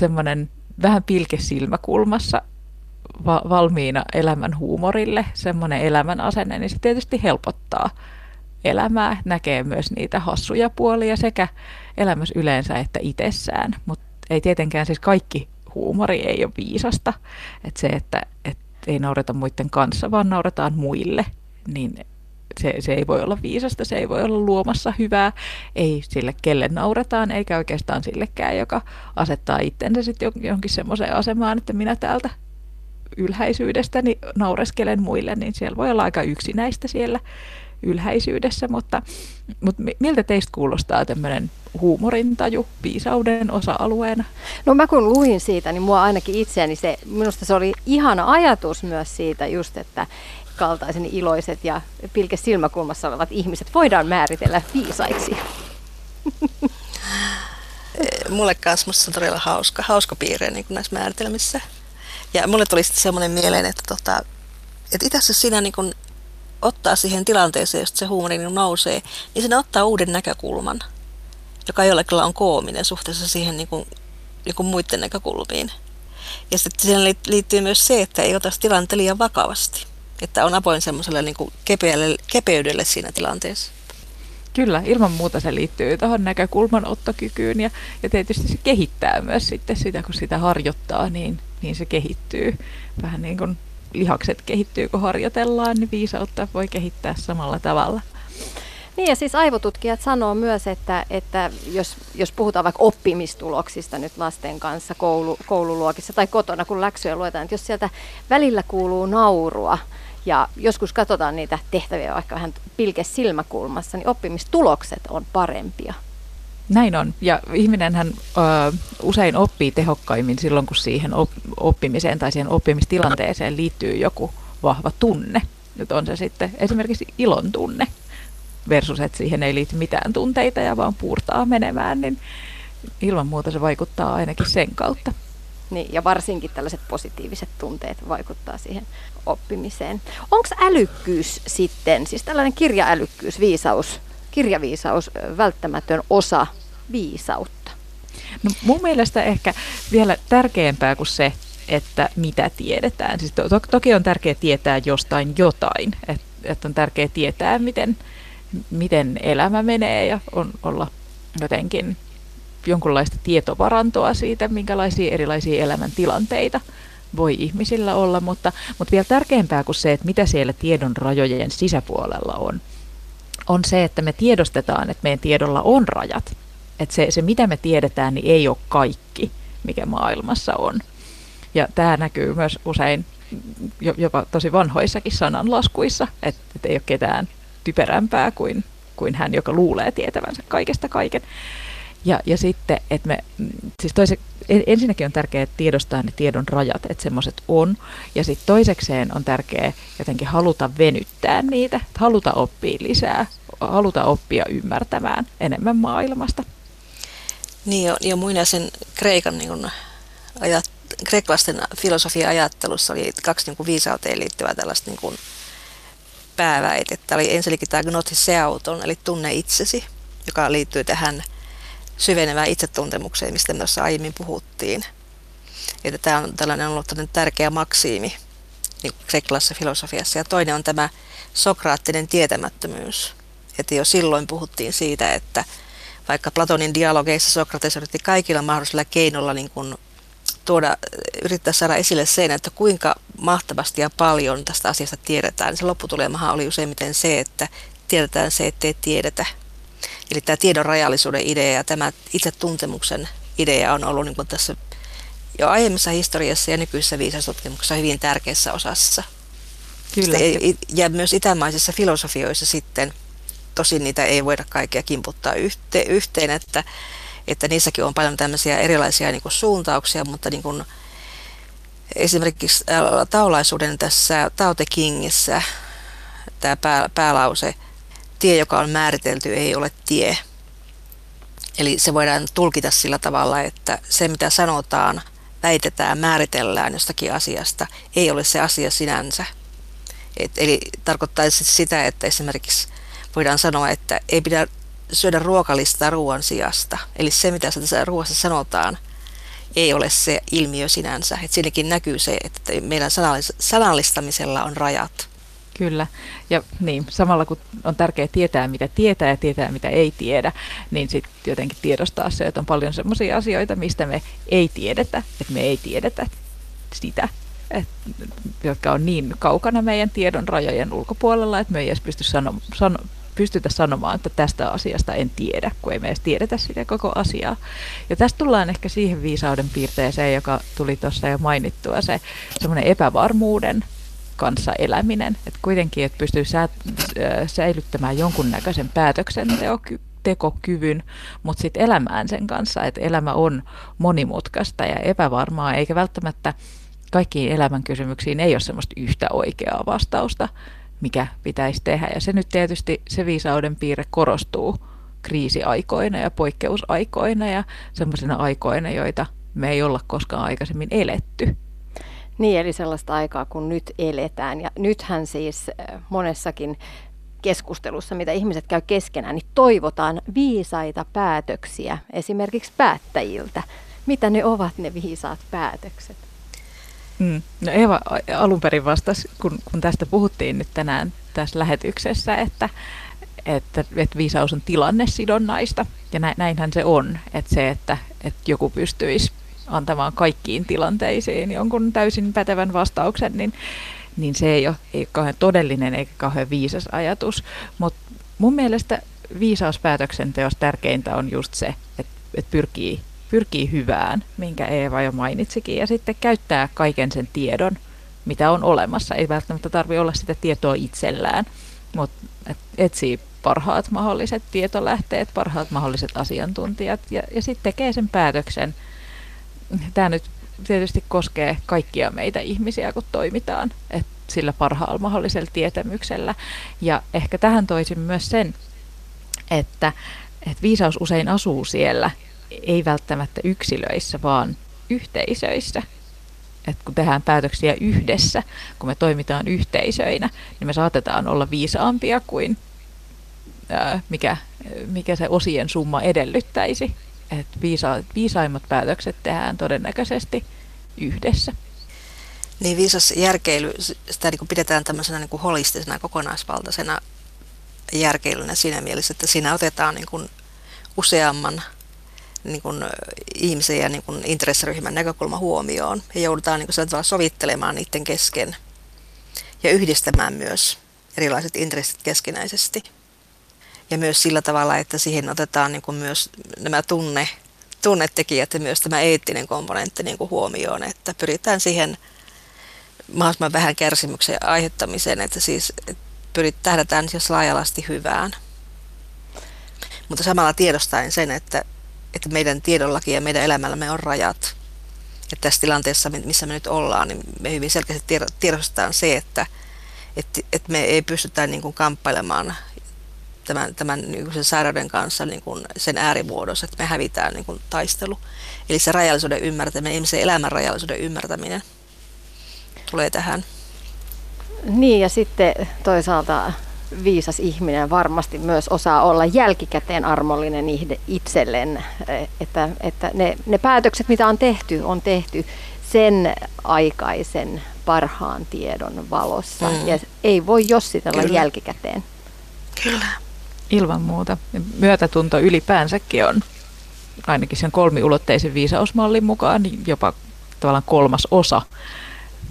semmoinen vähän pilke silmäkulmassa va- valmiina elämän huumorille, semmoinen elämän asenne, niin se tietysti helpottaa elämää, näkee myös niitä hassuja puolia sekä elämässä yleensä että itsessään, mutta ei tietenkään siis kaikki huumori ei ole viisasta, että se, että, että ei naureta muiden kanssa, vaan naurataan muille, niin se, se ei voi olla viisasta, se ei voi olla luomassa hyvää, ei sille kelle nauretaan, eikä oikeastaan sillekään, joka asettaa itsensä sitten jonkin semmoiseen asemaan, että minä täältä ylhäisyydestäni naureskelen muille, niin siellä voi olla aika yksinäistä siellä ylhäisyydessä, mutta, mutta miltä teistä kuulostaa tämmöinen huumorintaju viisauden osa-alueena? No mä kun luin siitä, niin mua ainakin itseäni se, minusta se oli ihana ajatus myös siitä just, että kaltaisen iloiset ja pilke silmäkulmassa olevat ihmiset voidaan määritellä viisaiksi. Mulle kanssa musta on todella hauska, hauska piirre niin näissä määritelmissä. Ja mulle tuli sitten semmoinen mieleen, että, tota, että itse asiassa siinä niin kuin ottaa siihen tilanteeseen, josta se huumori niin nousee, niin se ottaa uuden näkökulman, joka jollakin on koominen suhteessa siihen niin kuin, niin kuin muiden näkökulmiin. Ja sitten siihen liittyy myös se, että ei ota tilannetta liian vakavasti. Että on avoin semmoiselle niin kepeälle, kepeydelle siinä tilanteessa. Kyllä, ilman muuta se liittyy tuohon näkökulman ottokykyyn ja, ja tietysti se kehittää myös sitten sitä, kun sitä harjoittaa, niin, niin se kehittyy. Vähän niin kuin lihakset kehittyy, kun harjoitellaan, niin viisautta voi kehittää samalla tavalla. Niin ja siis aivotutkijat sanoo myös, että, että jos, jos puhutaan vaikka oppimistuloksista nyt lasten kanssa koulu, koululuokissa tai kotona, kun läksyjä luetaan, että jos sieltä välillä kuuluu naurua ja joskus katsotaan niitä tehtäviä vaikka vähän pilke silmäkulmassa, niin oppimistulokset on parempia. Näin on. Ja ihminenhän ö, usein oppii tehokkaimmin silloin, kun siihen op, oppimiseen tai siihen oppimistilanteeseen liittyy joku vahva tunne. Nyt on se sitten esimerkiksi ilon tunne versus, että siihen ei liity mitään tunteita ja vaan puurtaa menemään, niin ilman muuta se vaikuttaa ainakin sen kautta. Niin, ja varsinkin tällaiset positiiviset tunteet vaikuttaa siihen oppimiseen. Onko älykkyys sitten, siis tällainen kirjaälykkyys, viisaus, kirjaviisaus välttämätön osa viisautta? No mun mielestä ehkä vielä tärkeämpää kuin se, että mitä tiedetään. Siis to- toki on tärkeää tietää jostain jotain, että et on tärkeää tietää, miten, miten elämä menee ja on, olla jotenkin jonkunlaista tietovarantoa siitä, minkälaisia erilaisia elämäntilanteita voi ihmisillä olla, mutta, mutta vielä tärkeämpää kuin se, että mitä siellä tiedon rajojen sisäpuolella on, on se, että me tiedostetaan, että meidän tiedolla on rajat. Että se, se, mitä me tiedetään, niin ei ole kaikki, mikä maailmassa on. Ja tämä näkyy myös usein jopa tosi vanhoissakin sananlaskuissa, että, että ei ole ketään typerämpää kuin, kuin hän, joka luulee tietävänsä kaikesta kaiken. Ja, ja sitten, että me, siis toise, ensinnäkin on tärkeää tiedostaa ne tiedon rajat, että semmoiset on. Ja sitten toisekseen on tärkeää jotenkin haluta venyttää niitä, haluta oppia lisää, haluta oppia ymmärtämään enemmän maailmasta. Niin jo, jo muinaisen Kreikan niin kun ajat, kreikkalaisten filosofia-ajattelussa oli kaksi niin kuin viisauteen liittyvää tällaista niin kuin pääväitettä. Oli ensinnäkin tämä gnotiseauton, eli tunne itsesi, joka liittyy tähän syvenevään itsetuntemukseen, mistä me tuossa aiemmin puhuttiin. Että tämä on tällainen ollut tällainen tärkeä maksiimi niin filosofiassa. Ja toinen on tämä sokraattinen tietämättömyys. Että jo silloin puhuttiin siitä, että vaikka Platonin dialogeissa Sokrates yritti kaikilla mahdollisilla keinoilla niin kuin tuoda, yrittää saada esille sen, että kuinka mahtavasti ja paljon tästä asiasta tiedetään. Niin se lopputulemahan oli useimmiten se, että tiedetään se, ettei tiedetä. Eli tämä tiedon rajallisuuden idea ja tämä itsetuntemuksen idea on ollut niin tässä jo aiemmassa historiassa ja nykyisessä viisaustutkimuksessa hyvin tärkeässä osassa. Kyllä. ja myös itämaisissa filosofioissa sitten, tosin niitä ei voida kaikkia kimputtaa yhteen, että että niissäkin on paljon tämmöisiä erilaisia niin kuin suuntauksia, mutta niin kuin esimerkiksi taulaisuuden tässä Taute Kingissä tämä pää, päälause, tie, joka on määritelty, ei ole tie. Eli se voidaan tulkita sillä tavalla, että se mitä sanotaan, väitetään, määritellään jostakin asiasta, ei ole se asia sinänsä. Et, eli tarkoittaisi sitä, että esimerkiksi voidaan sanoa, että ei pidä syödä ruokalistaa ruoan sijasta. Eli se, mitä tässä ruoassa sanotaan, ei ole se ilmiö sinänsä. Et siinäkin näkyy se, että meidän sanallistamisella on rajat. Kyllä, ja niin, samalla kun on tärkeää tietää, mitä tietää ja tietää, mitä ei tiedä, niin sitten jotenkin tiedostaa se, että on paljon sellaisia asioita, mistä me ei tiedetä, että me ei tiedetä sitä, et, jotka on niin kaukana meidän tiedon rajojen ulkopuolella, että me ei edes pysty sano, sano, pystytä sanomaan, että tästä asiasta en tiedä, kun ei me edes tiedetä sitä koko asiaa. Ja tästä tullaan ehkä siihen viisauden piirteeseen, joka tuli tuossa jo mainittua, se semmoinen epävarmuuden kanssa eläminen. Että kuitenkin, että pystyy sä, säilyttämään jonkunnäköisen päätöksentekokyvyn, mutta sitten elämään sen kanssa, että elämä on monimutkaista ja epävarmaa, eikä välttämättä kaikkiin elämän kysymyksiin ei ole semmoista yhtä oikeaa vastausta, mikä pitäisi tehdä. Ja se nyt tietysti se viisauden piirre korostuu kriisiaikoina ja poikkeusaikoina ja semmoisina aikoina, joita me ei olla koskaan aikaisemmin eletty. Niin, eli sellaista aikaa, kun nyt eletään. Ja nythän siis monessakin keskustelussa, mitä ihmiset käy keskenään, niin toivotaan viisaita päätöksiä esimerkiksi päättäjiltä. Mitä ne ovat ne viisaat päätökset? Mm. No Eeva alun perin vastasi, kun, kun tästä puhuttiin nyt tänään tässä lähetyksessä, että, että, että viisaus on tilannesidonnaista. Ja näinhän se on, että se, että, että joku pystyisi antamaan kaikkiin tilanteisiin jonkun täysin pätevän vastauksen, niin, niin se ei ole, ei ole kauhean todellinen eikä kauhean viisas ajatus. Mutta mun mielestä viisauspäätöksenteossa tärkeintä on just se, että, että pyrkii, pyrkii hyvään, minkä Eeva jo mainitsikin, ja sitten käyttää kaiken sen tiedon, mitä on olemassa. Ei välttämättä tarvitse olla sitä tietoa itsellään, mutta et etsii parhaat mahdolliset tietolähteet, parhaat mahdolliset asiantuntijat ja, ja sitten tekee sen päätöksen. Tämä nyt tietysti koskee kaikkia meitä ihmisiä, kun toimitaan et sillä parhaalla mahdollisella tietämyksellä. Ja ehkä tähän toisin myös sen, että, että viisaus usein asuu siellä, ei välttämättä yksilöissä, vaan yhteisöissä. Et kun tehdään päätöksiä yhdessä, kun me toimitaan yhteisöinä, niin me saatetaan olla viisaampia kuin ää, mikä, mikä se osien summa edellyttäisi. Et viisa, viisaimmat päätökset tehdään todennäköisesti yhdessä. Niin viisas järkeily, sitä niin pidetään tämmöisenä niin kuin holistisena, kokonaisvaltaisena järkeilynä siinä mielessä, että siinä otetaan niin kuin useamman niin kuin ihmisen ja niin kuin intressiryhmän näkökulma huomioon ja joudutaan niin kuin sovittelemaan niiden kesken ja yhdistämään myös erilaiset intressit keskinäisesti. Ja myös sillä tavalla, että siihen otetaan niin kuin myös nämä tunne, tunnetekijät ja myös tämä eettinen komponentti niin kuin huomioon, että pyritään siihen mahdollisimman vähän kärsimyksen aiheuttamiseen, että siis pyrit, tähdätään siis laajalasti hyvään. Mutta samalla tiedostaen sen, että, että meidän tiedollakin ja meidän elämällämme on rajat. Ja tässä tilanteessa, missä me nyt ollaan, niin me hyvin selkeästi tiedostetaan se, että, että, että me ei pystytä niin kuin kamppailemaan tämän, tämän niin kuin sen sairauden kanssa niin kuin sen äärimuodossa, että me hävitään niin kuin taistelu. Eli se rajallisuuden ymmärtäminen, ihmisen elämän rajallisuuden ymmärtäminen tulee tähän. Niin ja sitten toisaalta viisas ihminen varmasti myös osaa olla jälkikäteen armollinen itselleen, että, että ne, ne päätökset, mitä on tehty, on tehty sen aikaisen parhaan tiedon valossa. Mm. Ja ei voi jossitella Kyllä. jälkikäteen. Kyllä. Ilman muuta. Myötätunto ylipäänsäkin on ainakin sen kolmiulotteisen viisausmallin mukaan niin jopa tavallaan kolmas osa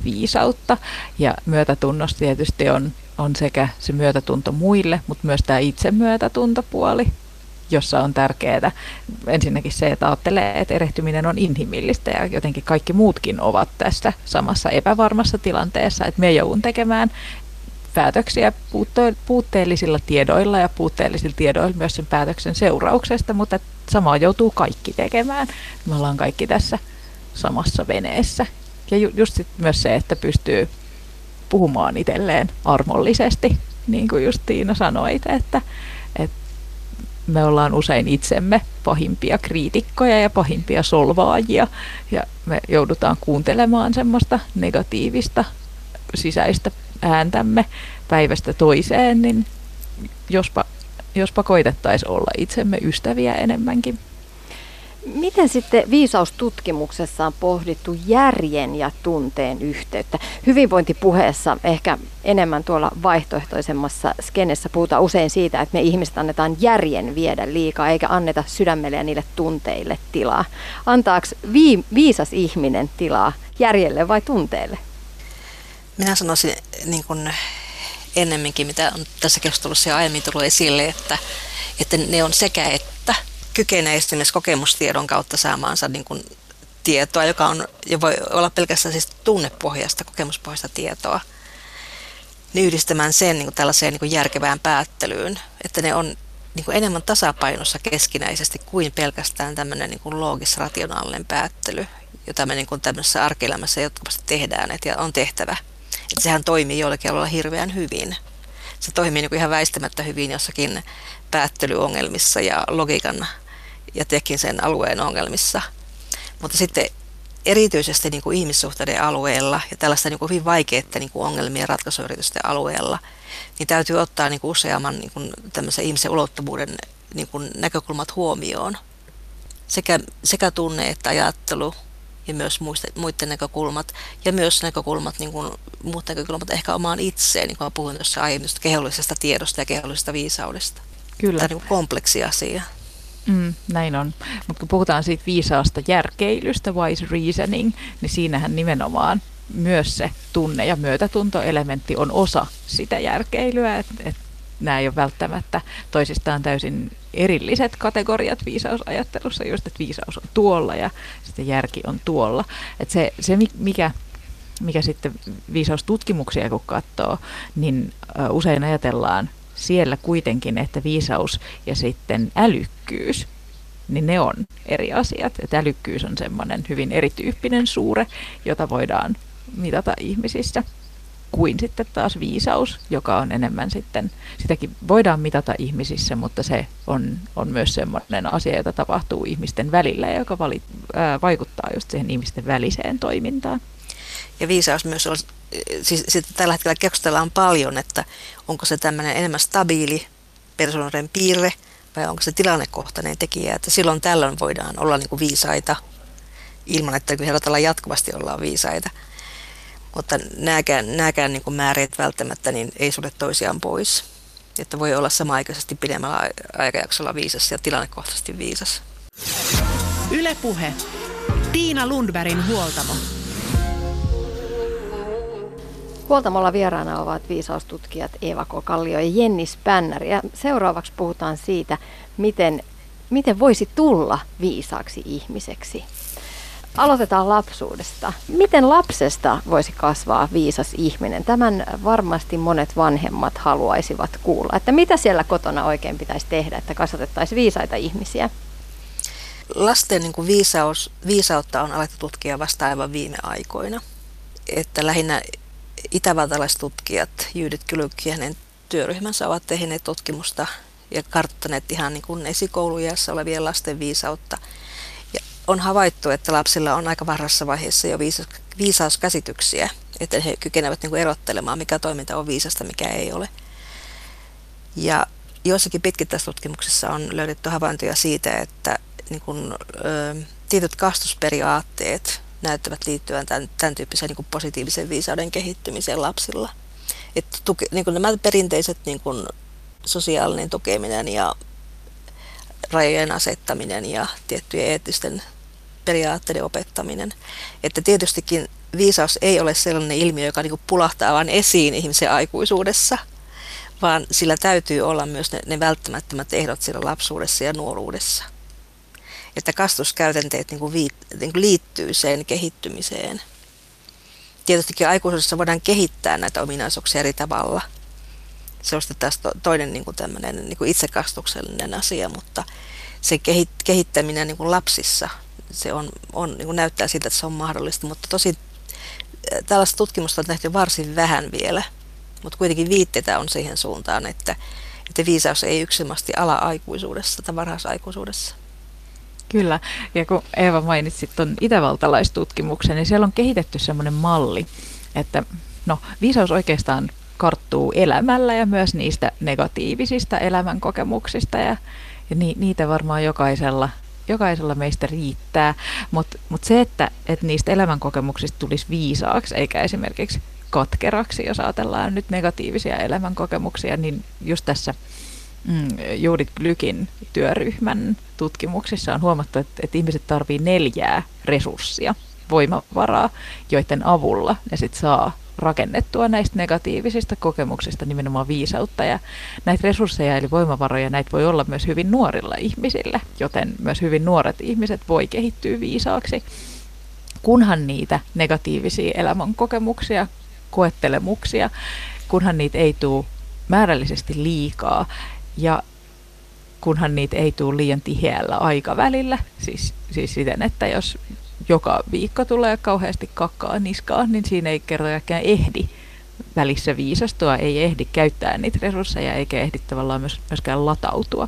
viisautta. Ja myötätunnossa tietysti on, on sekä se myötätunto muille, mutta myös tämä itsemyötätuntopuoli, jossa on tärkeää ensinnäkin se, että ajattelee, että erehtyminen on inhimillistä ja jotenkin kaikki muutkin ovat tässä samassa epävarmassa tilanteessa, että me joudun tekemään päätöksiä puutteellisilla tiedoilla ja puutteellisilla tiedoilla myös sen päätöksen seurauksesta, mutta samaa joutuu kaikki tekemään. Me ollaan kaikki tässä samassa veneessä. Ja ju- just sit myös se, että pystyy puhumaan itselleen armollisesti, niin kuin just Tiina sanoit, että, että me ollaan usein itsemme pahimpia kriitikkoja ja pahimpia solvaajia ja me joudutaan kuuntelemaan semmoista negatiivista sisäistä ääntämme päivästä toiseen, niin jospa, jospa koitettaisiin olla itsemme ystäviä enemmänkin. Miten sitten viisaustutkimuksessa on pohdittu järjen ja tunteen yhteyttä? Hyvinvointipuheessa ehkä enemmän tuolla vaihtoehtoisemmassa skenessä puhutaan usein siitä, että me ihmiset annetaan järjen viedä liikaa eikä anneta sydämelle ja niille tunteille tilaa. Antaako vi- viisas ihminen tilaa järjelle vai tunteelle? Minä sanoisin niin kuin ennemminkin, mitä on tässä keskustelussa jo aiemmin tullut esille, että, että ne on sekä että kykenee esimerkiksi kokemustiedon kautta saamaansa niin kuin tietoa, joka on, ja voi olla pelkästään siis tunnepohjasta, kokemuspohjasta tietoa, niin yhdistämään sen niin kuin tällaiseen niin kuin järkevään päättelyyn, että ne on niin kuin enemmän tasapainossa keskinäisesti kuin pelkästään tämmöinen niin kuin loogis-rationaalinen päättely, jota me niin kuin tämmöisessä arkielämässä jatkuvasti tehdään että on tehtävä. Että sehän toimii jollakin alueella hirveän hyvin. Se toimii niin kuin ihan väistämättä hyvin jossakin päättelyongelmissa ja logiikan ja tekin sen alueen ongelmissa. Mutta sitten erityisesti niin kuin ihmissuhteiden alueella ja tällaista niin kuin hyvin vaikeiden niin kuin ongelmien ratkaisuyritysten alueella, niin täytyy ottaa niin kuin useamman niin kuin tämmöisen ihmisen ulottuvuuden niin kuin näkökulmat huomioon. Sekä, sekä tunne että ajattelu ja myös muiste, muiden näkökulmat ja myös näkökulmat, niin kuin, muut näkökulmat ehkä omaan itseen, niin kuin mä puhuin tuossa aiemmin kehollisesta tiedosta ja kehollisesta viisaudesta. Kyllä. Tämä on niin kompleksi asia. Mm, näin on. Mutta kun puhutaan siitä viisaasta järkeilystä, wise reasoning, niin siinähän nimenomaan myös se tunne- ja myötätuntoelementti on osa sitä järkeilyä, että et nämä ei ole välttämättä toisistaan täysin erilliset kategoriat viisausajattelussa, just että viisaus on tuolla ja sitten järki on tuolla. Että se, se mikä, mikä sitten viisaustutkimuksia kun katsoo, niin usein ajatellaan siellä kuitenkin, että viisaus ja sitten älykkyys, niin ne on eri asiat. Että älykkyys on semmoinen hyvin erityyppinen suure, jota voidaan mitata ihmisissä kuin sitten taas viisaus, joka on enemmän sitten, sitäkin voidaan mitata ihmisissä, mutta se on, on myös semmoinen asia, jota tapahtuu ihmisten välillä ja joka vali, ää, vaikuttaa just siihen ihmisten väliseen toimintaan. Ja viisaus myös on, siis, siis tällä hetkellä keskustellaan paljon, että onko se tämmöinen enemmän stabiili persoonallinen piirre vai onko se tilannekohtainen tekijä, että silloin tällöin voidaan olla niin kuin viisaita ilman, että herrotellaan jatkuvasti ollaan viisaita. Mutta nämäkään, nämäkään niin kuin määreet välttämättä niin ei sulle toisiaan pois. Että voi olla samaaikaisesti pidemmällä aikajaksolla viisas ja tilannekohtaisesti viisas. Ylepuhe. Tiina Lundbergin huoltamo. Huoltamolla vieraana ovat viisaustutkijat Eeva K. Kallio ja Jenni Spännär. Ja seuraavaksi puhutaan siitä, miten, miten voisi tulla viisaaksi ihmiseksi. Aloitetaan lapsuudesta. Miten lapsesta voisi kasvaa viisas ihminen? Tämän varmasti monet vanhemmat haluaisivat kuulla. Että mitä siellä kotona oikein pitäisi tehdä, että kasvatettaisiin viisaita ihmisiä? Lasten niin kuin viisaus, viisautta on alettu tutkia vasta aivan viime aikoina. Että lähinnä itävaltalaiset tutkijat Judith Kylykki ja hänen työryhmänsä ovat tehneet tutkimusta ja karttaneet ihan niin esikoulujassa olevien lasten viisautta. On havaittu, että lapsilla on aika varhassa vaiheessa jo viisaus, viisauskäsityksiä, että he kykenevät niin kuin erottelemaan, mikä toiminta on viisasta, mikä ei ole. Ja joissakin pitkittäistutkimuksissa on löydetty havaintoja siitä, että niin kuin, ö, tietyt kastusperiaatteet näyttävät liittyvän tämän, tämän tyyppiseen niin kuin positiivisen viisauden kehittymiseen lapsilla. Että tuke, niin kuin nämä perinteiset niin kuin sosiaalinen tukeminen ja rajojen asettaminen ja tiettyjen eettisten periaatteiden opettaminen. Että tietystikin viisaus ei ole sellainen ilmiö, joka niin pulahtaa vain esiin ihmisen aikuisuudessa, vaan sillä täytyy olla myös ne, ne välttämättömät ehdot siellä lapsuudessa ja nuoruudessa että kastuskäytänteet niin kuin viit, niin kuin liittyy sen kehittymiseen. Tietystikin aikuisuudessa voidaan kehittää näitä ominaisuuksia eri tavalla. Se on sitten taas toinen niin kuin tämmöinen niin kuin itsekastuksellinen asia, mutta se kehittäminen niin kuin lapsissa, se on, on, niin näyttää siltä, että se on mahdollista, mutta tosi tällaista tutkimusta on tehty varsin vähän vielä, mutta kuitenkin viitteitä on siihen suuntaan, että, että viisaus ei yksimasti ala aikuisuudessa tai varhaisaikuisuudessa. Kyllä, ja kun Eeva mainitsit tuon itävaltalaistutkimuksen, niin siellä on kehitetty semmoinen malli, että no viisaus oikeastaan karttuu elämällä ja myös niistä negatiivisista elämänkokemuksista ja, ja ni, niitä varmaan jokaisella, jokaisella meistä riittää, mutta mut se, että, että niistä elämänkokemuksista tulisi viisaaksi eikä esimerkiksi katkeraksi, jos ajatellaan nyt negatiivisia elämänkokemuksia, niin just tässä mm, Judith Glykin työryhmän tutkimuksissa on huomattu, että, että ihmiset tarvitsevat neljää resurssia, voimavaraa, joiden avulla ne sit saa rakennettua näistä negatiivisista kokemuksista nimenomaan viisautta. Ja näitä resursseja eli voimavaroja näitä voi olla myös hyvin nuorilla ihmisillä, joten myös hyvin nuoret ihmiset voi kehittyä viisaaksi, kunhan niitä negatiivisia elämänkokemuksia, koettelemuksia, kunhan niitä ei tule määrällisesti liikaa ja kunhan niitä ei tule liian tiheällä aikavälillä, siis, siis siten, että jos joka viikko tulee kauheasti kakkaa niskaa, niin siinä ei kertojakään ehdi välissä viisastua, ei ehdi käyttää niitä resursseja eikä ehdi tavallaan myöskään latautua.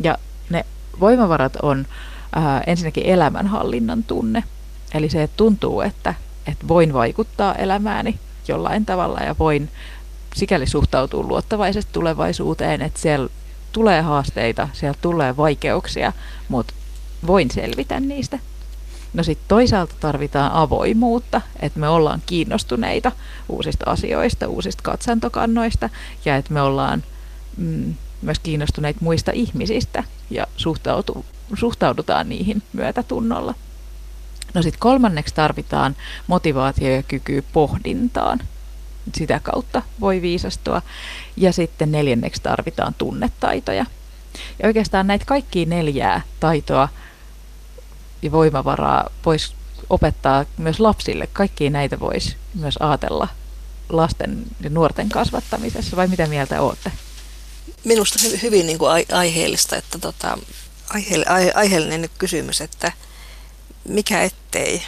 Ja ne voimavarat on ää, ensinnäkin elämänhallinnan tunne, Eli se, että tuntuu, että, että voin vaikuttaa elämääni jollain tavalla ja voin sikäli suhtautua luottavaisesti tulevaisuuteen, että siellä tulee haasteita, siellä tulee vaikeuksia, mutta voin selvitä niistä. No sitten toisaalta tarvitaan avoimuutta, että me ollaan kiinnostuneita uusista asioista, uusista katsantokannoista ja että me ollaan mm, myös kiinnostuneita muista ihmisistä ja suhtautu, suhtaudutaan niihin myötätunnolla. No sitten kolmanneksi tarvitaan motivaatio ja kyky pohdintaan. Sitä kautta voi viisastua. Ja sitten neljänneksi tarvitaan tunnetaitoja. Ja oikeastaan näitä kaikkia neljää taitoa ja voimavaraa voisi opettaa myös lapsille. Kaikkia näitä voisi myös ajatella lasten ja nuorten kasvattamisessa, vai mitä mieltä olette? Minusta hy- hyvin niin kuin aiheellista, että tota, aiheellinen kysymys, että mikä ettei.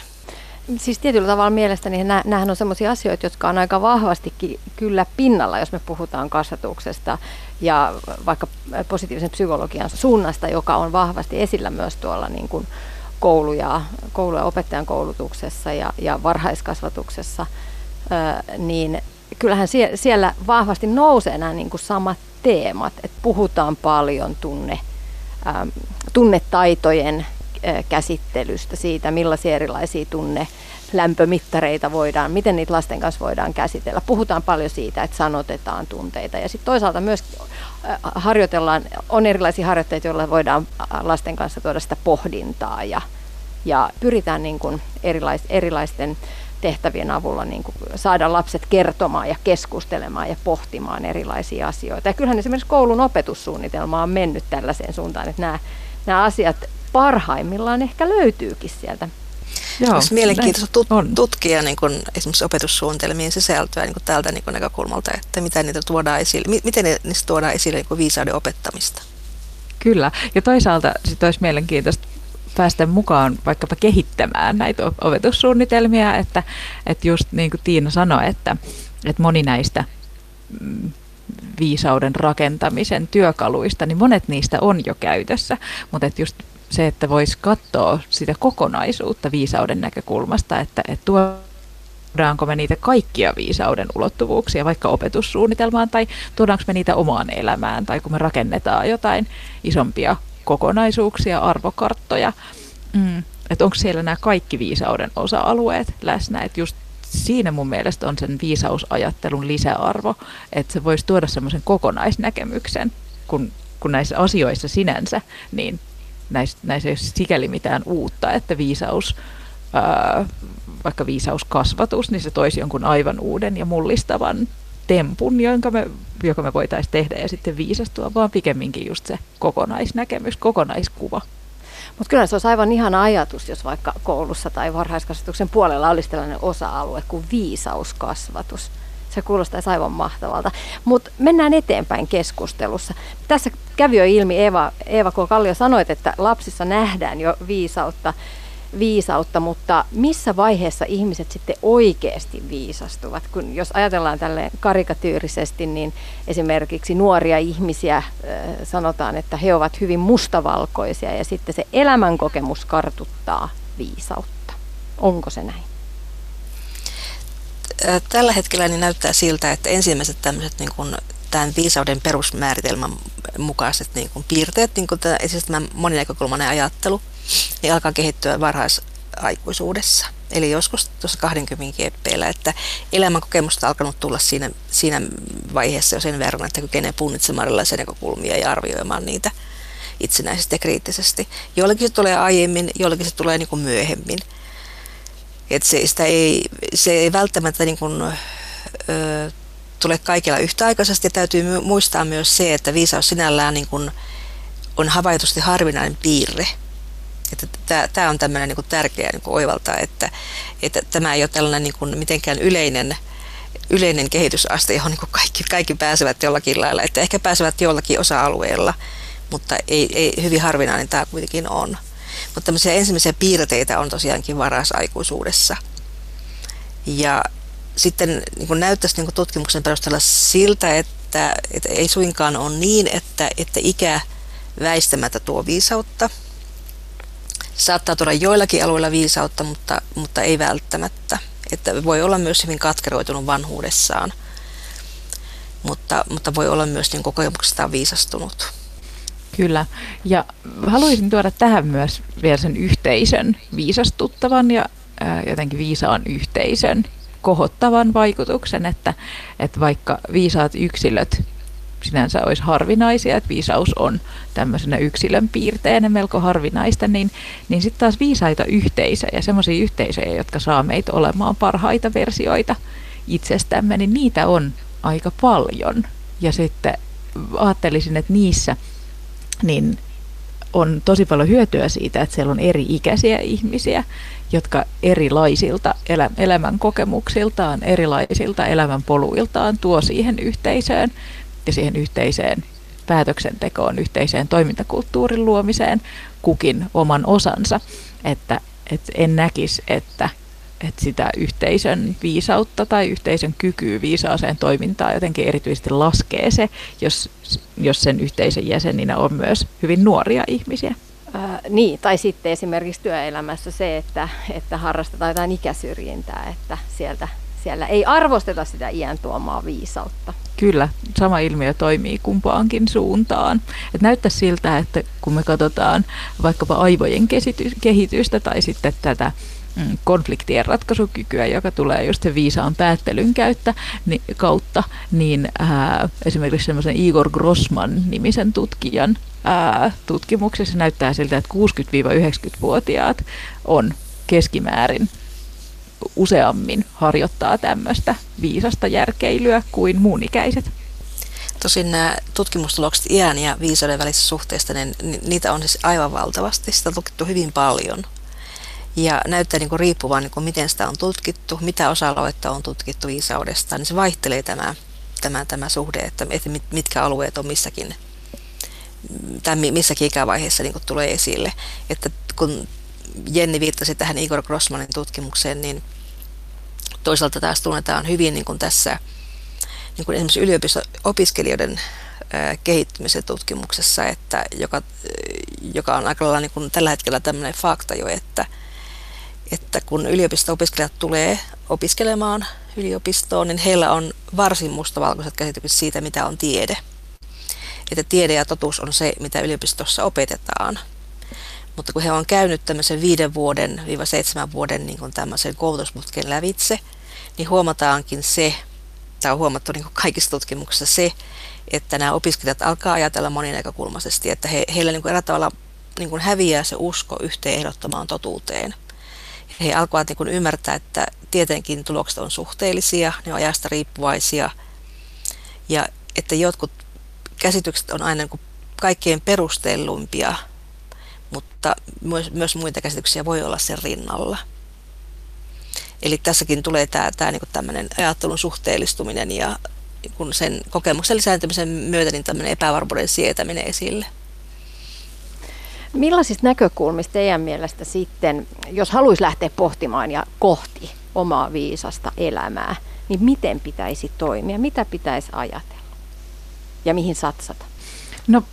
Siis tietyllä tavalla mielestäni nämähän on sellaisia asioita, jotka on aika vahvastikin kyllä pinnalla, jos me puhutaan kasvatuksesta ja vaikka positiivisen psykologian suunnasta, joka on vahvasti esillä myös tuolla niin kuin koulu- ja, koulu- ja opettajan koulutuksessa ja, ja varhaiskasvatuksessa, niin kyllähän sie, siellä vahvasti nousee nämä niin kuin samat teemat, että puhutaan paljon tunne, tunnetaitojen käsittelystä, siitä millaisia erilaisia tunne lämpömittareita voidaan, miten niitä lasten kanssa voidaan käsitellä. Puhutaan paljon siitä, että sanotetaan tunteita ja sitten toisaalta myös harjoitellaan, on erilaisia harjoitteita, joilla voidaan lasten kanssa tuoda sitä pohdintaa ja, ja pyritään niin kuin erilais, erilaisten tehtävien avulla niin kuin saada lapset kertomaan ja keskustelemaan ja pohtimaan erilaisia asioita. Ja kyllähän esimerkiksi koulun opetussuunnitelma on mennyt tällaiseen suuntaan, että nämä, nämä asiat parhaimmillaan ehkä löytyykin sieltä. Joo, Olisi mielenkiintoista tut- on. tutkia niin kun, esimerkiksi opetussuunnitelmien sisältöä niin tältä niin näkökulmalta, että miten niitä tuodaan esille, miten niistä tuodaan esille niin viisauden opettamista. Kyllä, ja toisaalta sitten olisi mielenkiintoista päästä mukaan vaikkapa kehittämään näitä opetussuunnitelmia, että, että just niin kuin Tiina sanoi, että, että moni näistä mm, viisauden rakentamisen työkaluista, niin monet niistä on jo käytössä, mutta että just se, että voisi katsoa sitä kokonaisuutta viisauden näkökulmasta, että, että tuodaanko me niitä kaikkia viisauden ulottuvuuksia vaikka opetussuunnitelmaan tai tuodaanko me niitä omaan elämään tai kun me rakennetaan jotain isompia kokonaisuuksia, arvokarttoja, mm, että onko siellä nämä kaikki viisauden osa-alueet läsnä, että just siinä mun mielestä on sen viisausajattelun lisäarvo, että se voisi tuoda semmoisen kokonaisnäkemyksen, kun, kun näissä asioissa sinänsä, niin näissä, näissä ei ole sikäli mitään uutta, että viisaus, ää, vaikka viisauskasvatus, niin se toisi jonkun aivan uuden ja mullistavan tempun, jonka me, joka me voitaisiin tehdä ja sitten viisastua, vaan pikemminkin just se kokonaisnäkemys, kokonaiskuva. Mutta kyllä se olisi aivan ihana ajatus, jos vaikka koulussa tai varhaiskasvatuksen puolella olisi tällainen osa-alue kuin viisauskasvatus. Se kuulostaisi aivan mahtavalta. Mutta mennään eteenpäin keskustelussa. Tässä kävi jo ilmi, Eeva, Eeva K. Kallio sanoit, että lapsissa nähdään jo viisautta, viisautta, mutta missä vaiheessa ihmiset sitten oikeasti viisastuvat? Kun jos ajatellaan tälle karikatyyrisesti, niin esimerkiksi nuoria ihmisiä sanotaan, että he ovat hyvin mustavalkoisia ja sitten se elämänkokemus kartuttaa viisautta. Onko se näin? Tällä hetkellä niin näyttää siltä, että ensimmäiset tämmöiset niin kuin tämän viisauden perusmääritelmän mukaiset niin kuin piirteet, niin kuin tämä, esimerkiksi tämä moninäkökulmainen ajattelu, niin alkaa kehittyä varhaisaikuisuudessa. Eli joskus tuossa 20 kieppeillä, että elämänkokemusta on alkanut tulla siinä, siinä vaiheessa jo sen verran, että kykenee punnitsemaan erilaisia näkökulmia ja arvioimaan niitä itsenäisesti ja kriittisesti. Joillekin se tulee aiemmin, joillekin se tulee niin kuin myöhemmin. Että se, sitä ei, se ei välttämättä niin kuin, ö, tule kaikilla yhtäaikaisesti. Ja täytyy muistaa myös se, että viisaus sinällään niin kuin on havaitusti harvinainen piirre. Tämä on tämmöinen niin tärkeä niin oivaltaa, että, että tämä ei ole tällainen niin kuin mitenkään yleinen, yleinen kehitysaste, johon niin kaikki, kaikki pääsevät jollakin lailla. Että ehkä pääsevät jollakin osa-alueella, mutta ei, ei hyvin harvinainen tämä kuitenkin on. Mutta tämmöisiä ensimmäisiä piirteitä on tosiaankin varasaikuisuudessa. Ja sitten niin näyttäisi niin tutkimuksen perusteella siltä, että, että ei suinkaan ole niin, että, että ikä väistämättä tuo viisautta. saattaa tuoda joillakin alueilla viisautta, mutta, mutta ei välttämättä. Että voi olla myös hyvin katkeroitunut vanhuudessaan, mutta, mutta voi olla myös niin kokemuksestaan viisastunut. Kyllä. Ja haluaisin tuoda tähän myös vielä sen yhteisön viisastuttavan ja ää, jotenkin viisaan yhteisön kohottavan vaikutuksen, että, että vaikka viisaat yksilöt sinänsä olisi harvinaisia, että viisaus on tämmöisenä yksilön piirteenä melko harvinaista, niin, niin sitten taas viisaita yhteisöjä, semmoisia yhteisöjä, jotka saa meitä olemaan parhaita versioita itsestämme, niin niitä on aika paljon. Ja sitten ajattelisin, että niissä niin on tosi paljon hyötyä siitä, että siellä on eri ikäisiä ihmisiä, jotka erilaisilta elä, elämän kokemuksiltaan, erilaisilta elämän poluiltaan tuo siihen yhteisöön ja siihen yhteiseen päätöksentekoon, yhteiseen toimintakulttuurin luomiseen kukin oman osansa. Että, että en näkisi, että, että sitä yhteisön viisautta tai yhteisön kykyä viisaaseen toimintaan jotenkin erityisesti laskee se, jos, jos sen yhteisön jäseninä on myös hyvin nuoria ihmisiä. Äh, niin, tai sitten esimerkiksi työelämässä se, että, että harrastetaan jotain ikäsyrjintää, että sieltä, siellä ei arvosteta sitä iän tuomaa viisautta. Kyllä, sama ilmiö toimii kumpaankin suuntaan. Et näyttää siltä, että kun me katsotaan vaikkapa aivojen kehitystä tai sitten tätä konfliktien ratkaisukykyä, joka tulee just sen viisaan päättelyn käyttä, niin, kautta, niin ää, esimerkiksi semmoisen Igor Grossman-nimisen tutkijan ää, tutkimuksessa näyttää siltä, että 60-90-vuotiaat on keskimäärin useammin harjoittaa tämmöistä viisasta järkeilyä kuin muunikäiset. Tosin nämä tutkimustulokset iän ja viisauden välisestä suhteesta, niin niitä on siis aivan valtavasti. Sitä on tutkittu hyvin paljon. Ja näyttää niin kuin riippuvan, niin kuin miten sitä on tutkittu, mitä osa-aluetta on tutkittu viisaudesta, niin se vaihtelee tämä, tämä, tämä suhde, että, että mitkä alueet on missäkin, tai missäkin ikävaiheessa niin tulee esille. Että kun Jenni viittasi tähän Igor Grossmanin tutkimukseen, niin toisaalta taas tunnetaan hyvin niin kuin tässä niin kuin esimerkiksi yliopisto-opiskelijoiden kehittymisen tutkimuksessa, että joka, joka on aika lailla niin kuin tällä hetkellä tämmöinen fakta jo, että, että kun yliopisto-opiskelijat tulee opiskelemaan yliopistoon, niin heillä on varsin mustavalkoiset käsitykset siitä, mitä on tiede. Että tiede ja totuus on se, mitä yliopistossa opetetaan. Mutta kun he on käynyt tämmöisen viiden vuoden, viiva seitsemän vuoden niin kuin tämmöisen koulutusputken lävitse, niin huomataankin se, tai on huomattu niin kuin kaikissa tutkimuksissa se, että nämä opiskelijat alkaa ajatella moninäkökulmaisesti, että he, heillä niin kuin erä tavalla niin kuin häviää se usko yhteen ehdottomaan totuuteen. He alkavat niin ymmärtää, että tietenkin tulokset on suhteellisia, ne on ajasta riippuvaisia, ja että jotkut käsitykset on aina niin kaikkein perustelluimpia mutta myös, myös muita käsityksiä voi olla sen rinnalla. Eli tässäkin tulee tämä, tämä niin tämmöinen ajattelun suhteellistuminen ja kun sen kokemuksen lisääntymisen myötä niin tämmöinen epävarmuuden sietäminen esille. Millaisista näkökulmista teidän mielestä sitten, jos haluaisi lähteä pohtimaan ja kohti omaa viisasta elämää, niin miten pitäisi toimia, mitä pitäisi ajatella ja mihin satsata? No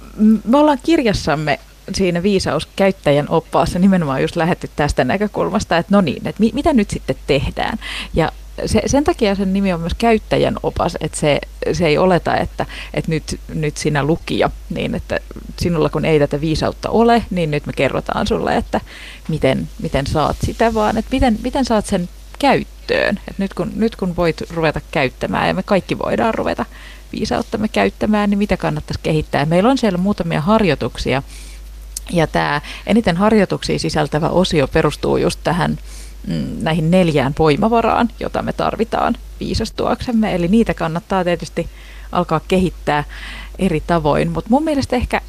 me ollaan kirjassamme siinä viisauskäyttäjän oppaassa nimenomaan just lähetty tästä näkökulmasta, että no niin, että mi- mitä nyt sitten tehdään. Ja se, sen takia sen nimi on myös käyttäjän opas, että se, se ei oleta, että, että nyt, nyt sinä lukija, niin että sinulla kun ei tätä viisautta ole, niin nyt me kerrotaan sulle, että miten, miten saat sitä, vaan että miten, miten saat sen käyttöön. että nyt, kun, nyt kun voit ruveta käyttämään, ja me kaikki voidaan ruveta viisauttamme käyttämään, niin mitä kannattaisi kehittää. Meillä on siellä muutamia harjoituksia, ja tämä eniten harjoituksia sisältävä osio perustuu just tähän näihin neljään voimavaraan, jota me tarvitaan viisastuaksemme. Eli niitä kannattaa tietysti alkaa kehittää eri tavoin. Mutta mun mielestä ehkä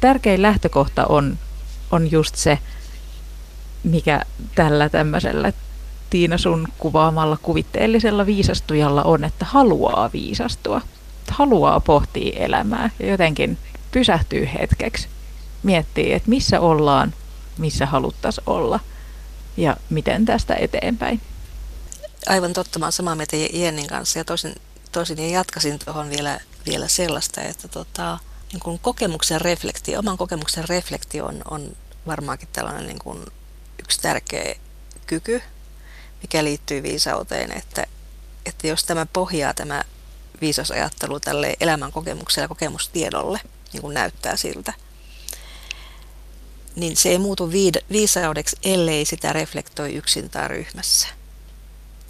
tärkein lähtökohta on, on just se, mikä tällä tämmöisellä Tiina sun kuvaamalla kuvitteellisella viisastujalla on, että haluaa viisastua. Haluaa pohtia elämää ja jotenkin pysähtyy hetkeksi miettii, että missä ollaan, missä haluttaisiin olla ja miten tästä eteenpäin. Aivan totta, mä olen samaa mieltä Jennin kanssa ja toisin, toisin ja jatkasin tuohon vielä, vielä sellaista, että tota, niin kuin kokemuksen reflektio, oman kokemuksen reflektio on, on, varmaankin tällainen niin kuin yksi tärkeä kyky, mikä liittyy viisauteen, että, että jos tämä pohjaa tämä viisasajattelu tälle elämän kokemukselle ja kokemustiedolle, niin kuin näyttää siltä, niin se ei muutu viisaudeksi, ellei sitä reflektoi yksin tai ryhmässä.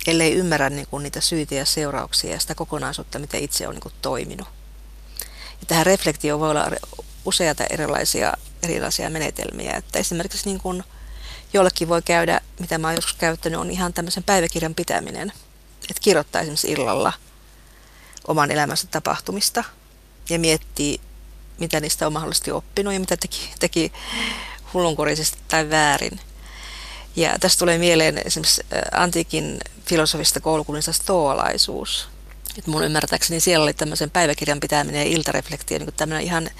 Ellei ymmärrä niin kuin niitä syitä ja seurauksia ja sitä kokonaisuutta, miten itse on niin kuin toiminut. Ja tähän reflektioon voi olla useita erilaisia, erilaisia menetelmiä. Että esimerkiksi niin kuin jollekin voi käydä, mitä mä oon joskus käyttänyt, on ihan tämmöisen päiväkirjan pitäminen. Että kirjoittaa esimerkiksi illalla oman elämänsä tapahtumista ja miettii, mitä niistä on mahdollisesti oppinut ja mitä teki, teki hullunkurisesti tai väärin. Ja tästä tulee mieleen esimerkiksi antiikin filosofista koulukunnista stoalaisuus. Et mun ymmärtääkseni siellä oli tämmöisen päiväkirjan pitäminen ja iltareflektio niin tämmöinen ihan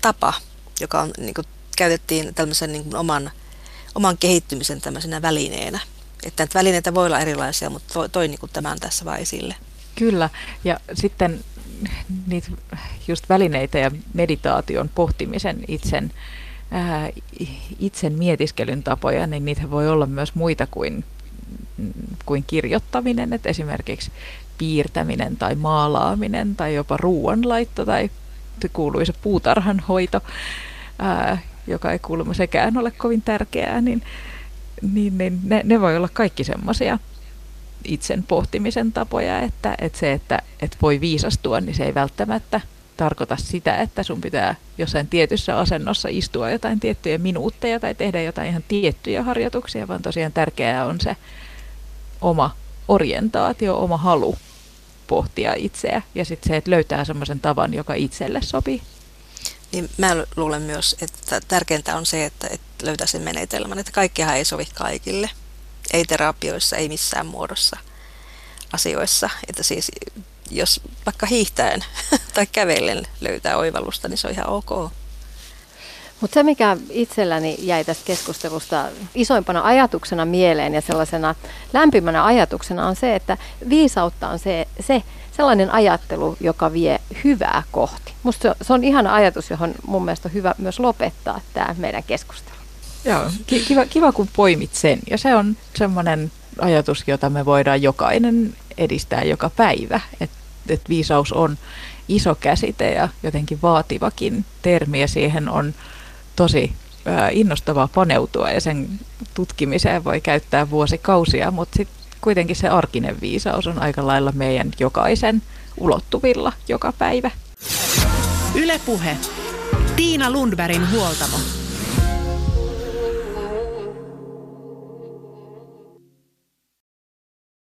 tapa, joka on, niin kuin, käytettiin tämmöisen niin kuin oman, oman kehittymisen tämmöisenä välineenä. Että näitä välineitä voi olla erilaisia, mutta toi, toi niin kuin tämän tässä vaan esille. Kyllä, ja sitten niitä just välineitä ja meditaation pohtimisen itsen, ää, itsen mietiskelyn tapoja, niin niitä voi olla myös muita kuin, kuin kirjoittaminen, että esimerkiksi piirtäminen tai maalaaminen tai jopa ruoanlaitto tai kuuluisa puutarhanhoito, ää, joka ei kuulemma sekään ole kovin tärkeää, niin, niin, niin ne, ne voi olla kaikki semmoisia itsen pohtimisen tapoja, että, että se, että, että voi viisastua, niin se ei välttämättä tarkoita sitä, että sun pitää jossain tietyssä asennossa istua jotain tiettyjä minuutteja tai tehdä jotain ihan tiettyjä harjoituksia, vaan tosiaan tärkeää on se oma orientaatio, oma halu pohtia itseä ja sitten se, että löytää semmoisen tavan, joka itselle sopii. Niin mä luulen myös, että tärkeintä on se, että, löytää sen menetelmän, että kaikkihan ei sovi kaikille. Ei terapioissa, ei missään muodossa asioissa. Että siis jos vaikka hiihtäen tai kävellen löytää oivallusta, niin se on ihan ok. Mutta se, mikä itselläni jäi tästä keskustelusta isoimpana ajatuksena mieleen ja sellaisena lämpimänä ajatuksena on se, että viisautta on se, se sellainen ajattelu, joka vie hyvää kohti. Musta se on ihana ajatus, johon mun mielestä on hyvä myös lopettaa tämä meidän keskustelu. Joo, kiva, kiva kun poimit sen. Ja se on semmoinen ajatus, jota me voidaan jokainen edistää joka päivä. Että et viisaus on iso käsite ja jotenkin vaativakin termi ja siihen on tosi innostavaa paneutua ja sen tutkimiseen voi käyttää vuosikausia, mutta sitten kuitenkin se arkinen viisaus on aika lailla meidän jokaisen ulottuvilla joka päivä. Ylepuhe. Tiina Lundbergin huoltamo.